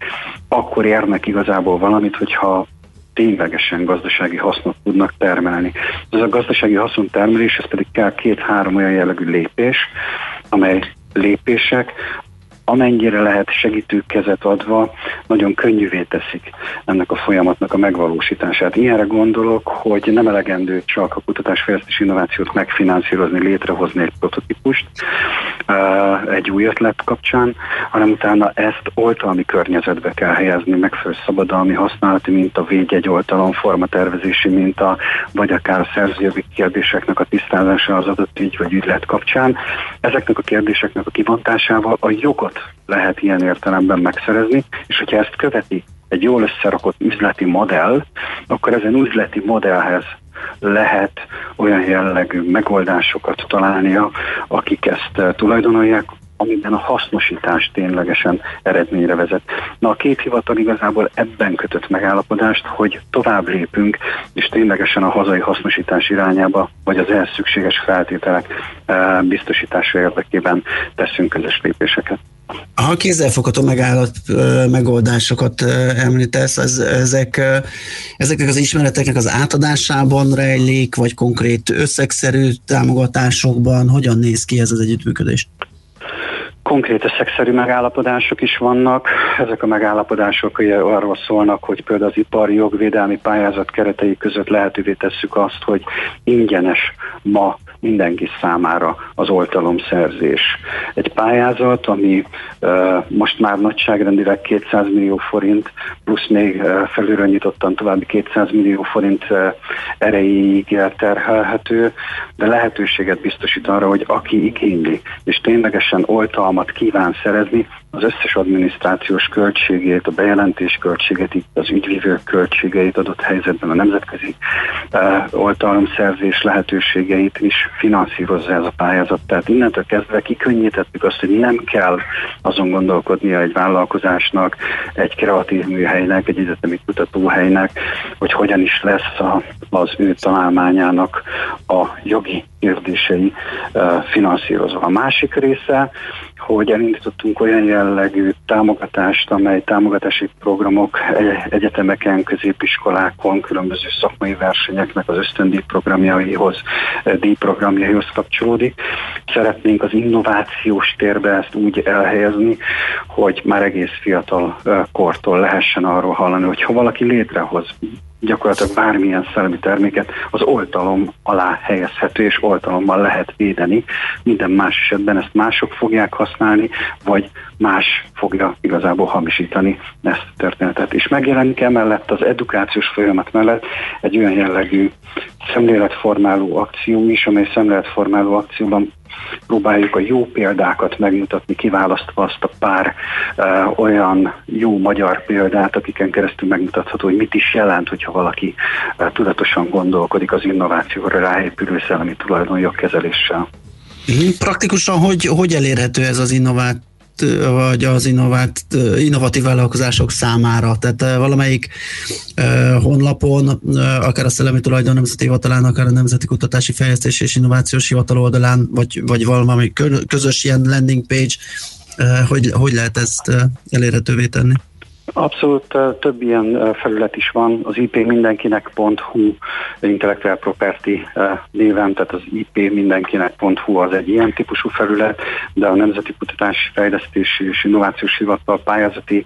akkor érnek igazából valamit, hogyha ténylegesen gazdasági hasznot tudnak termelni. Ez a gazdasági haszon termelés, ez pedig kell két-három olyan jellegű lépés, amely lépések amennyire lehet segítő kezet adva, nagyon könnyűvé teszik ennek a folyamatnak a megvalósítását. Ilyenre gondolok, hogy nem elegendő csak a kutatásfejlesztés innovációt megfinanszírozni, létrehozni egy prototípust egy új ötlet kapcsán, hanem utána ezt oltalmi környezetbe kell helyezni, megfelelő szabadalmi használati minta, védjegy oltalom, formatervezési minta, vagy akár a szerzőjogi kérdéseknek a tisztázása az adott ügy vagy ügylet kapcsán. Ezeknek a kérdéseknek a kibontásával a jogot lehet ilyen értelemben megszerezni, és hogyha ezt követi egy jól összerakott üzleti modell, akkor ezen üzleti modellhez lehet olyan jellegű megoldásokat találnia, akik ezt tulajdonolják, amiben a hasznosítás ténylegesen eredményre vezet. Na a két hivatal igazából ebben kötött megállapodást, hogy tovább lépünk, és ténylegesen a hazai hasznosítás irányába, vagy az ehhez szükséges feltételek biztosítása érdekében teszünk közös lépéseket. Ha kézzelfogható megállat, megoldásokat említesz, ez, ezek, ezeknek az ismereteknek az átadásában rejlik, vagy konkrét összegszerű támogatásokban, hogyan néz ki ez az együttműködés? Konkrét összegszerű megállapodások is vannak. Ezek a megállapodások arról szólnak, hogy például az ipari jogvédelmi pályázat keretei között lehetővé tesszük azt, hogy ingyenes ma mindenki számára az oltalomszerzés. Egy pályázat, ami most már nagyságrendileg 200 millió forint, plusz még felülről nyitottan további 200 millió forint erejéig terhelhető, de lehetőséget biztosít arra, hogy aki igényli, és ténylegesen oltalmat kíván szerezni, az összes adminisztrációs költségét, a bejelentés költségét, itt az ügyvívők költségeit adott helyzetben a nemzetközi uh, oltalomszerzés lehetőségeit is finanszírozza ez a pályázat. Tehát innentől kezdve kikönnyítettük azt, hogy nem kell azon gondolkodnia egy vállalkozásnak, egy kreatív műhelynek, egy egyetemi kutatóhelynek, hogy hogyan is lesz a, az ő találmányának a jogi kérdései finanszírozva. A másik része, hogy elindítottunk olyan jellegű támogatást, amely támogatási programok egyetemeken, középiskolákon, különböző szakmai versenyeknek az ösztöndíj programjaihoz, díjprogramjaihoz kapcsolódik. Szeretnénk az innovációs térbe ezt úgy elhelyezni, hogy már egész fiatal kortól lehessen arról hallani, hogy ha valaki létrehoz gyakorlatilag bármilyen szellemi terméket az oltalom alá helyezhető, és oltalommal lehet védeni. Minden más esetben ezt mások fogják használni, vagy más fogja igazából hamisítani ezt a történetet. És megjelenik emellett az edukációs folyamat mellett egy olyan jellegű szemléletformáló akció is, amely szemléletformáló akcióban próbáljuk a jó példákat megmutatni, kiválasztva azt a pár uh, olyan jó magyar példát, akiken keresztül megmutatható, hogy mit is jelent, hogyha valaki uh, tudatosan gondolkodik az innovációra ráépülő szellemi tulajdonjogkezeléssel. Mhm. Praktikusan hogy, hogy elérhető ez az innováció? Vagy az innovált, innovatív vállalkozások számára. Tehát valamelyik honlapon, akár a Szellemi Tulajdon Nemzeti Hivatalán, akár a Nemzeti Kutatási Fejlesztés és Innovációs Hivatal oldalán, vagy, vagy valami közös ilyen landing page, hogy, hogy lehet ezt elérhetővé tenni? Abszolút több ilyen felület is van. Az IP mindenkinek.hu Intellectual Property néven, tehát az IP mindenkinek.hu az egy ilyen típusú felület, de a Nemzeti Kutatási Fejlesztési és Innovációs Hivatal pályázati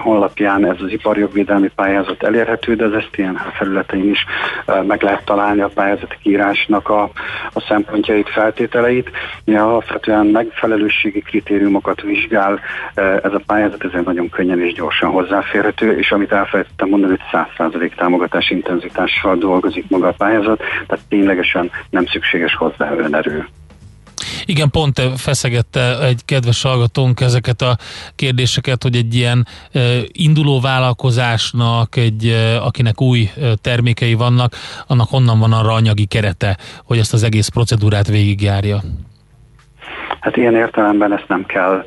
honlapján ez az iparjogvédelmi pályázat elérhető, de az STN felületein is meg lehet találni a pályázati kiírásnak a, a szempontjait, feltételeit. Ja, alapvetően megfelelőségi kritériumokat vizsgál ez a pályázat, ezért nagyon könnyen és gyorsan hozzáférhető, és amit elfelejtettem mondani, hogy 100% támogatás intenzitással dolgozik maga a pályázat, tehát ténylegesen nem szükséges hozzá önerő. Igen, pont feszegette egy kedves hallgatónk ezeket a kérdéseket, hogy egy ilyen induló vállalkozásnak, egy, akinek új termékei vannak, annak honnan van arra anyagi kerete, hogy ezt az egész procedúrát végigjárja? Hát ilyen értelemben ezt nem kell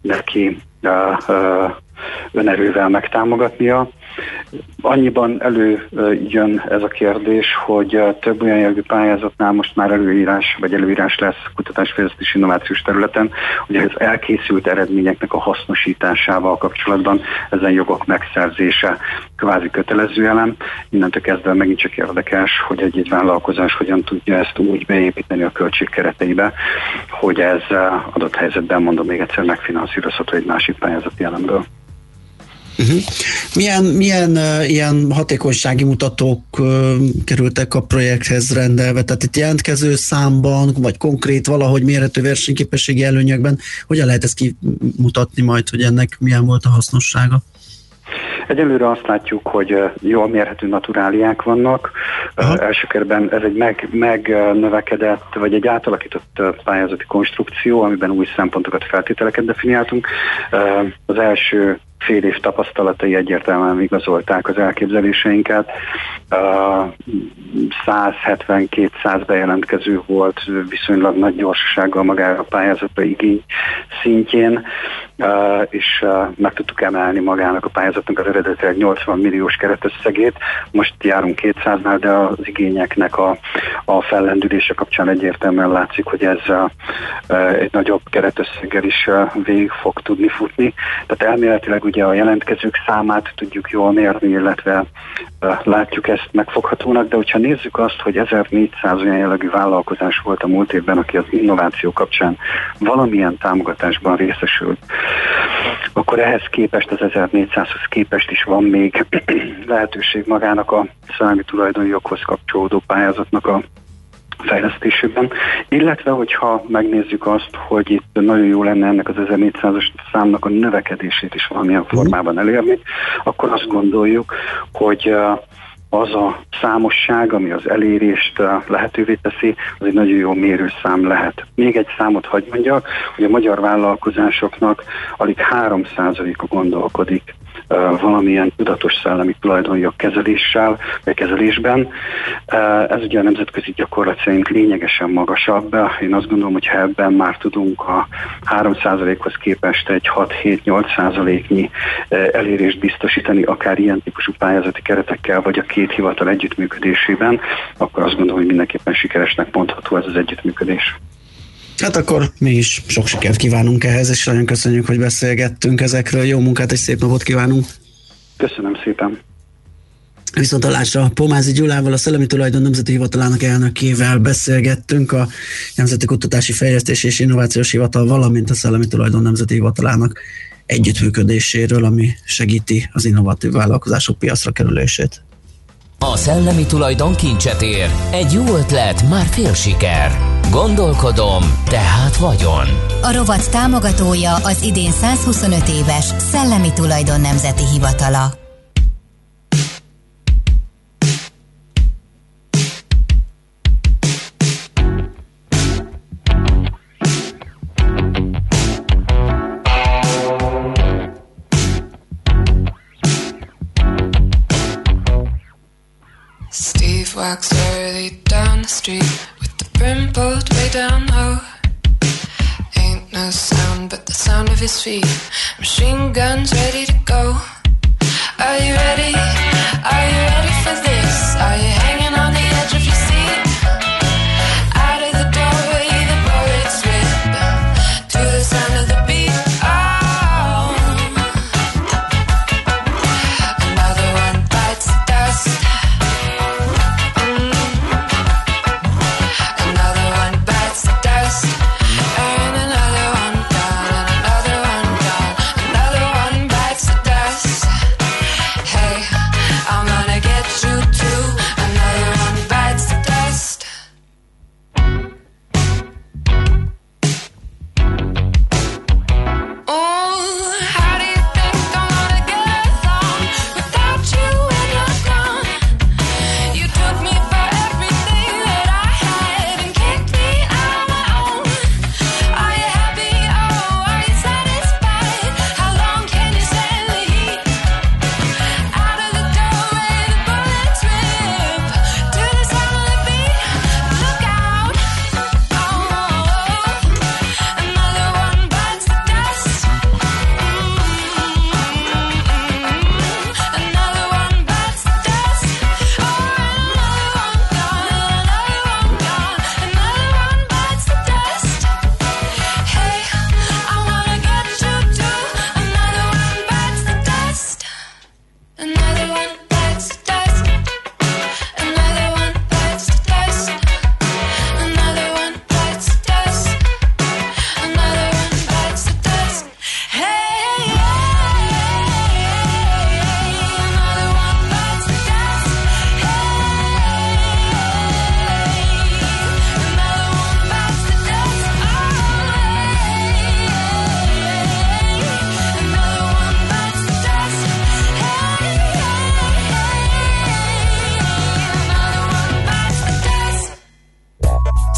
neki uh, uh, önerővel megtámogatnia. Annyiban előjön ez a kérdés, hogy több olyan jellegű pályázatnál most már előírás vagy előírás lesz kutatásfejlesztési innovációs területen, hogy az elkészült eredményeknek a hasznosításával kapcsolatban ezen jogok megszerzése kvázi kötelező elem. Innentől kezdve megint csak érdekes, hogy egy-egy vállalkozás hogyan tudja ezt úgy beépíteni a költség kereteibe, hogy ez adott helyzetben, mondom még egyszer, megfinanszírozható egy másik pályázati elemből. Uh-huh. Milyen, milyen uh, ilyen hatékonysági mutatók uh, kerültek a projekthez rendelve? Tehát itt jelentkező számban, vagy konkrét valahogy mérhető versenyképességi előnyökben, hogyan lehet ezt kimutatni majd, hogy ennek milyen volt a hasznossága? Egyelőre azt látjuk, hogy jól mérhető naturáliák vannak. Aha. Első körben ez egy meg, megnövekedett, vagy egy átalakított pályázati konstrukció, amiben új szempontokat, feltételeket definiáltunk. Az első fél év tapasztalatai egyértelműen igazolták az elképzeléseinket. 170-200 bejelentkező volt viszonylag nagy gyorsasággal magára a pályázatra igény szintjén, és meg tudtuk emelni magának a pályázatnak az eredetileg 80 milliós keretösszegét. Most járunk 200-nál, de az igényeknek a, a fellendülése kapcsán egyértelműen látszik, hogy ez egy nagyobb keretösszeggel is végig fog tudni futni. Tehát elméletileg ugye a jelentkezők számát tudjuk jól mérni, illetve látjuk ezt megfoghatónak, de hogyha nézzük azt, hogy 1400 olyan jellegű vállalkozás volt a múlt évben, aki az innováció kapcsán valamilyen támogatásban részesült, akkor ehhez képest, az 1400-hoz képest is van még lehetőség magának a szellemi tulajdonjoghoz kapcsolódó pályázatnak a fejlesztésében, illetve hogyha megnézzük azt, hogy itt nagyon jó lenne ennek az 1400-as számnak a növekedését is valamilyen mhm. formában elérni, akkor azt gondoljuk, hogy az a számosság, ami az elérést lehetővé teszi, az egy nagyon jó mérőszám lehet. Még egy számot hagy mondjak, hogy a magyar vállalkozásoknak alig 3%-a gondolkodik valamilyen tudatos szellemi tulajdonjog kezeléssel, vagy kezelésben. Ez ugye a nemzetközi gyakorlat szerint lényegesen magasabb. Én azt gondolom, hogy ha ebben már tudunk a 3%-hoz képest egy 6-7-8%-nyi elérést biztosítani, akár ilyen típusú pályázati keretekkel, vagy a két hivatal együttműködésében, akkor azt gondolom, hogy mindenképpen sikeresnek mondható ez az együttműködés. Hát akkor mi is sok sikert kívánunk ehhez, és nagyon köszönjük, hogy beszélgettünk ezekről. Jó munkát és szép napot kívánunk! Köszönöm szépen! Viszont alásra Pomázi Gyulával, a Szellemi Tulajdon Nemzeti Hivatalának elnökével beszélgettünk a Nemzeti Kutatási Fejlesztés és Innovációs Hivatal, valamint a Szellemi Tulajdon Nemzeti Hivatalának együttműködéséről, ami segíti az innovatív vállalkozások piacra kerülését. A szellemi tulajdon kincset ér. Egy jó ötlet, már fél siker. Gondolkodom, tehát vagyon. A rovat támogatója az idén 125 éves Szellemi Tulajdon Nemzeti Hivatala. Walks early down the street with the brim pulled way down low. Ain't no sound but the sound of his feet. Machine guns ready to go. Are you ready? Are you ready for this? Are you hanging on the edge of your seat? Out of the doorway, the bullets rip to the sound of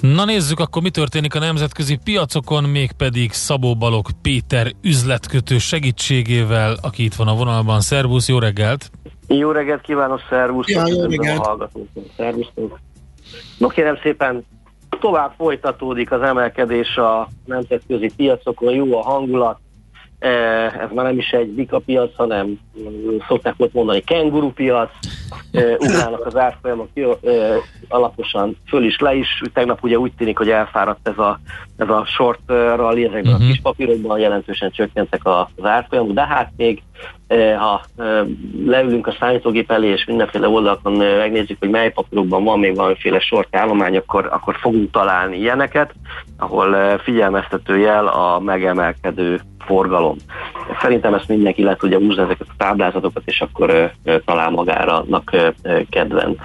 Na nézzük akkor, mi történik a nemzetközi piacokon, mégpedig Szabó Balog Péter üzletkötő segítségével, aki itt van a vonalban. Szervusz, jó reggelt! Jó reggelt kívánok, szervusz! Ja, jó reggelt! Szervusztok! No kérem szépen, tovább folytatódik az emelkedés a nemzetközi piacokon, jó a hangulat, ez már nem is egy bika piac, hanem szokták ott mondani kenguru piac, ugrálnak az árfolyamok alaposan föl is, le is. Tegnap ugye úgy tűnik, hogy elfáradt ez a, ez a short rally, ezekben uh-huh. a mhm. kis papírokban jelentősen csökkentek az árfolyamok, de hát még ha leülünk a számítógép elé, és mindenféle oldalakon megnézzük, hogy mely papírokban van még valamiféle sort állomány, akkor, akkor fogunk találni ilyeneket, ahol figyelmeztető jel a megemelkedő forgalom. Szerintem ezt mindenki le tudja húzni ezeket a táblázatokat, és akkor talál magára kedvenc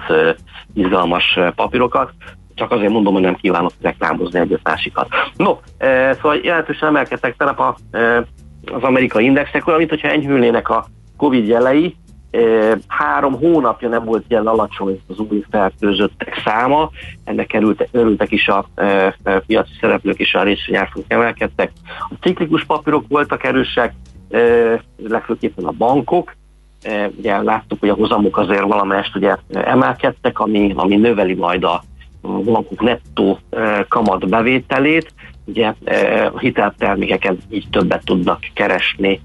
izgalmas papírokat csak azért mondom, hogy nem kívánok reklámozni egy másikat. No, e, szóval jelentősen emelkedtek telep a, e, az amerikai indexek, olyan, mint hogyha enyhülnének a Covid jelei, három hónapja nem volt ilyen alacsony az új fertőzöttek száma, ennek került, örültek is a piaci szereplők és a részvényárfók emelkedtek. A ciklikus papírok voltak erősek, legfőképpen a bankok, ugye láttuk, hogy a hozamok azért valamelyest ugye emelkedtek, ami, ami növeli majd a bankok nettó kamat bevételét, ugye a hiteltermékeken így többet tudnak keresni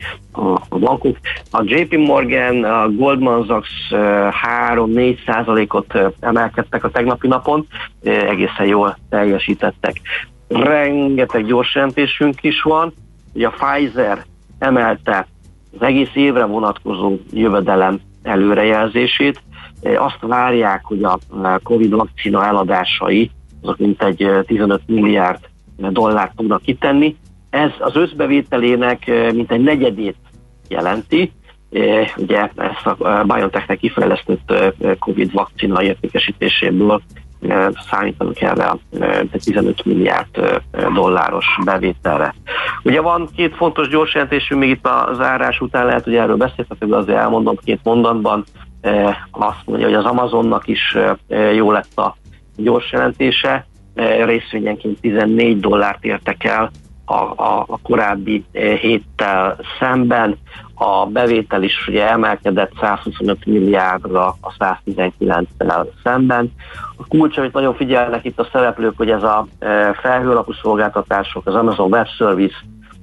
a bankok. A JP Morgan, a Goldman Sachs 3-4 százalékot emelkedtek a tegnapi napon, egészen jól teljesítettek. Rengeteg gyors jelentésünk is van, ugye a Pfizer emelte az egész évre vonatkozó jövedelem előrejelzését, azt várják, hogy a Covid vakcina eladásai azok mintegy 15 milliárd dollárt tudnak kitenni. Ez az összbevételének mintegy negyedét jelenti. Ugye ezt a BioNTech-nek kifejlesztett Covid vakcina értékesítéséből számítanunk erre a 15 milliárd dolláros bevételre. Ugye van két fontos gyors jelentésünk, még itt a zárás után lehet, hogy erről beszélhetünk, de azért elmondom két mondatban. Azt mondja, hogy az Amazonnak is jó lett a gyors jelentése, részvényenként 14 dollárt értek el a, a, a korábbi héttel szemben. A bevétel is ugye emelkedett 125 milliárdra a 119-tel szemben. A kulcs, amit nagyon figyelnek itt a szereplők, hogy ez a felhőlapú szolgáltatások, az Amazon Web Service,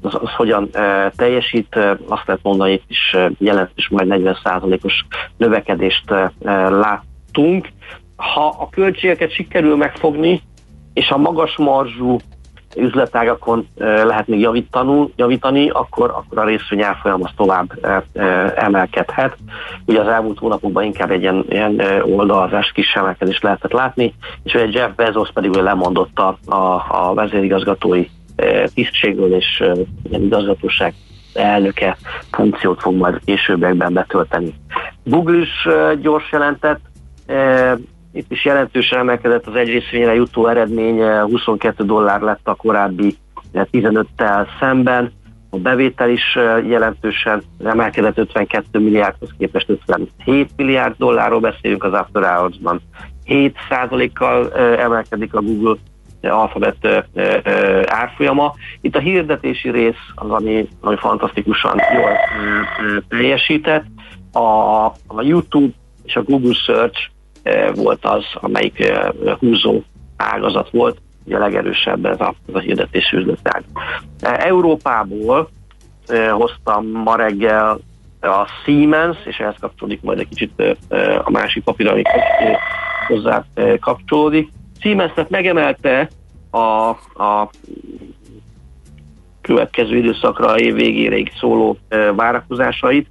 az, az hogyan e, teljesít, azt lehet mondani, itt is jelentős majd 40%-os növekedést e, láttunk. Ha a költségeket sikerül megfogni, és a magas marzsú üzletágakon lehet még javítani, akkor, akkor a részvény árfolyam az tovább emelkedhet. Ugye az elmúlt hónapokban inkább egy ilyen, ilyen oldalazás kis emelkedést lehetett látni, és ugye Jeff Bezos pedig lemondott a, a, a vezérigazgatói tisztségről, és ilyen igazgatóság elnöke funkciót fog majd későbbiekben betölteni. Google is gyors jelentett, itt is jelentősen emelkedett az egy részvényre jutó eredmény, 22 dollár lett a korábbi 15-tel szemben. A bevétel is jelentősen emelkedett 52 milliárdhoz képest 57 milliárd dollárról beszélünk az After Hours-ban. 7 kal emelkedik a Google alfabet árfolyama. Itt a hirdetési rész az, ami, ami fantasztikusan jól teljesített. A, a YouTube és a Google Search volt az, amelyik húzó ágazat volt, ugye a legerősebb ez a, ez a hirdetési üzletág. Európából hoztam ma reggel a Siemens, és ehhez kapcsolódik majd egy kicsit a másik papír, ami hozzá kapcsolódik. Siemensnek megemelte a, a következő időszakra, a év végéig szóló várakozásait,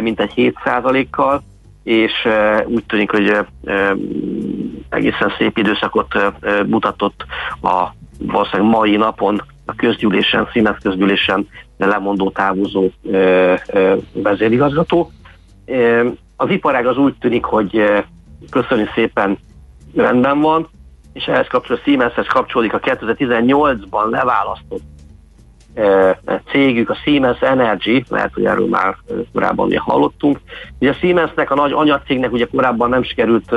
mintegy 7%-kal, és úgy tűnik, hogy egészen szép időszakot mutatott a valószínűleg mai napon a közgyűlésen, színes közgyűlésen lemondó távozó vezérigazgató. Az iparág az úgy tűnik, hogy köszönjük szépen rendben van, és ehhez kapcsolódik, Siemenshez kapcsolódik a 2018-ban leválasztott cégük, a Siemens Energy, lehet, hogy erről már korábban ugye hallottunk. Ugye a Siemensnek, a nagy anyacégnek ugye korábban nem sikerült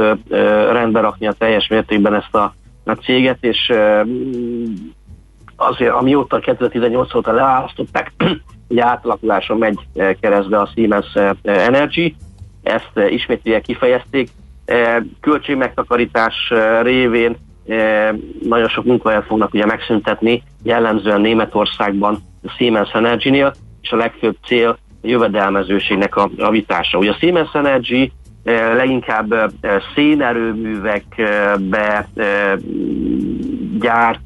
rendbe rakni a teljes mértékben ezt a, a céget, és azért, amióta 2018 óta leválasztották, ugye átalakuláson megy keresztbe a Siemens Energy, ezt ismét kifejezték, költségmegtakarítás révén nagyon sok munkahelyet fognak ugye megszüntetni, jellemzően Németországban a Siemens Energy-nél, és a legfőbb cél a jövedelmezőségnek a javítása. Ugye a Siemens Energy leginkább szénerőművekbe gyárt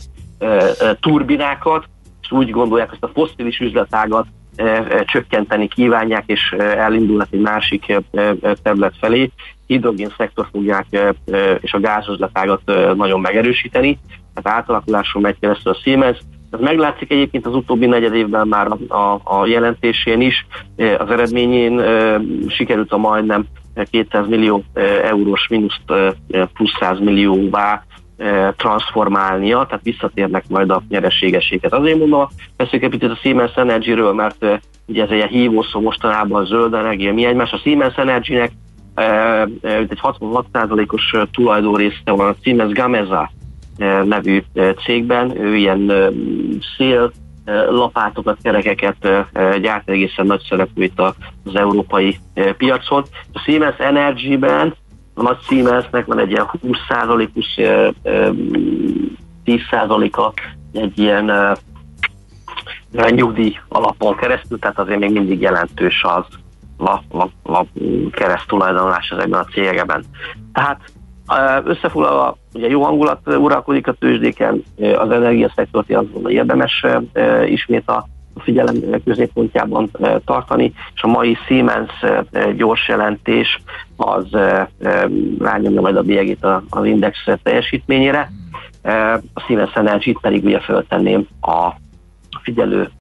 turbinákat, és úgy gondolják, hogy a fosszilis üzletágat csökkenteni kívánják, és elindulnak egy másik terület felé. Hidrogén szektor fogják és a gázozlatágat nagyon megerősíteni, tehát átalakuláson megy keresztül a Siemens. Ez meglátszik egyébként az utóbbi negyed évben már a, a, a jelentésén is. Az eredményén sikerült a majdnem 200 millió eurós mínuszt plusz 100 millióvá transformálnia, tehát visszatérnek majd a nyereségességet. Azért mondom, beszéljük egy picit a Siemens Energy-ről, mert ugye ez egy hívószó mostanában a zöld energia, mi egymás. A Siemens Energy-nek egy 66%-os tulajdó része van a Siemens Gamesa nevű cégben, ő ilyen szél lapátokat, kerekeket gyárt egészen nagy szereplő itt az európai piacon. A Siemens Energy-ben a nagy Siemensnek van egy ilyen 20%-os 10%-a egy ilyen nyugdíj alapon keresztül, tehát azért még mindig jelentős az la, la, la keresztulajdonlás ezekben a cégekben. Tehát összefoglalva, ugye jó hangulat uralkodik a tőzsdéken, az energiaszektort azon érdemes ismét a figyelem középpontjában tartani, és a mai Siemens gyors jelentés az rányomja majd a bélyegét az index teljesítményére. A Siemens Energy pedig ugye föltenném a figyelő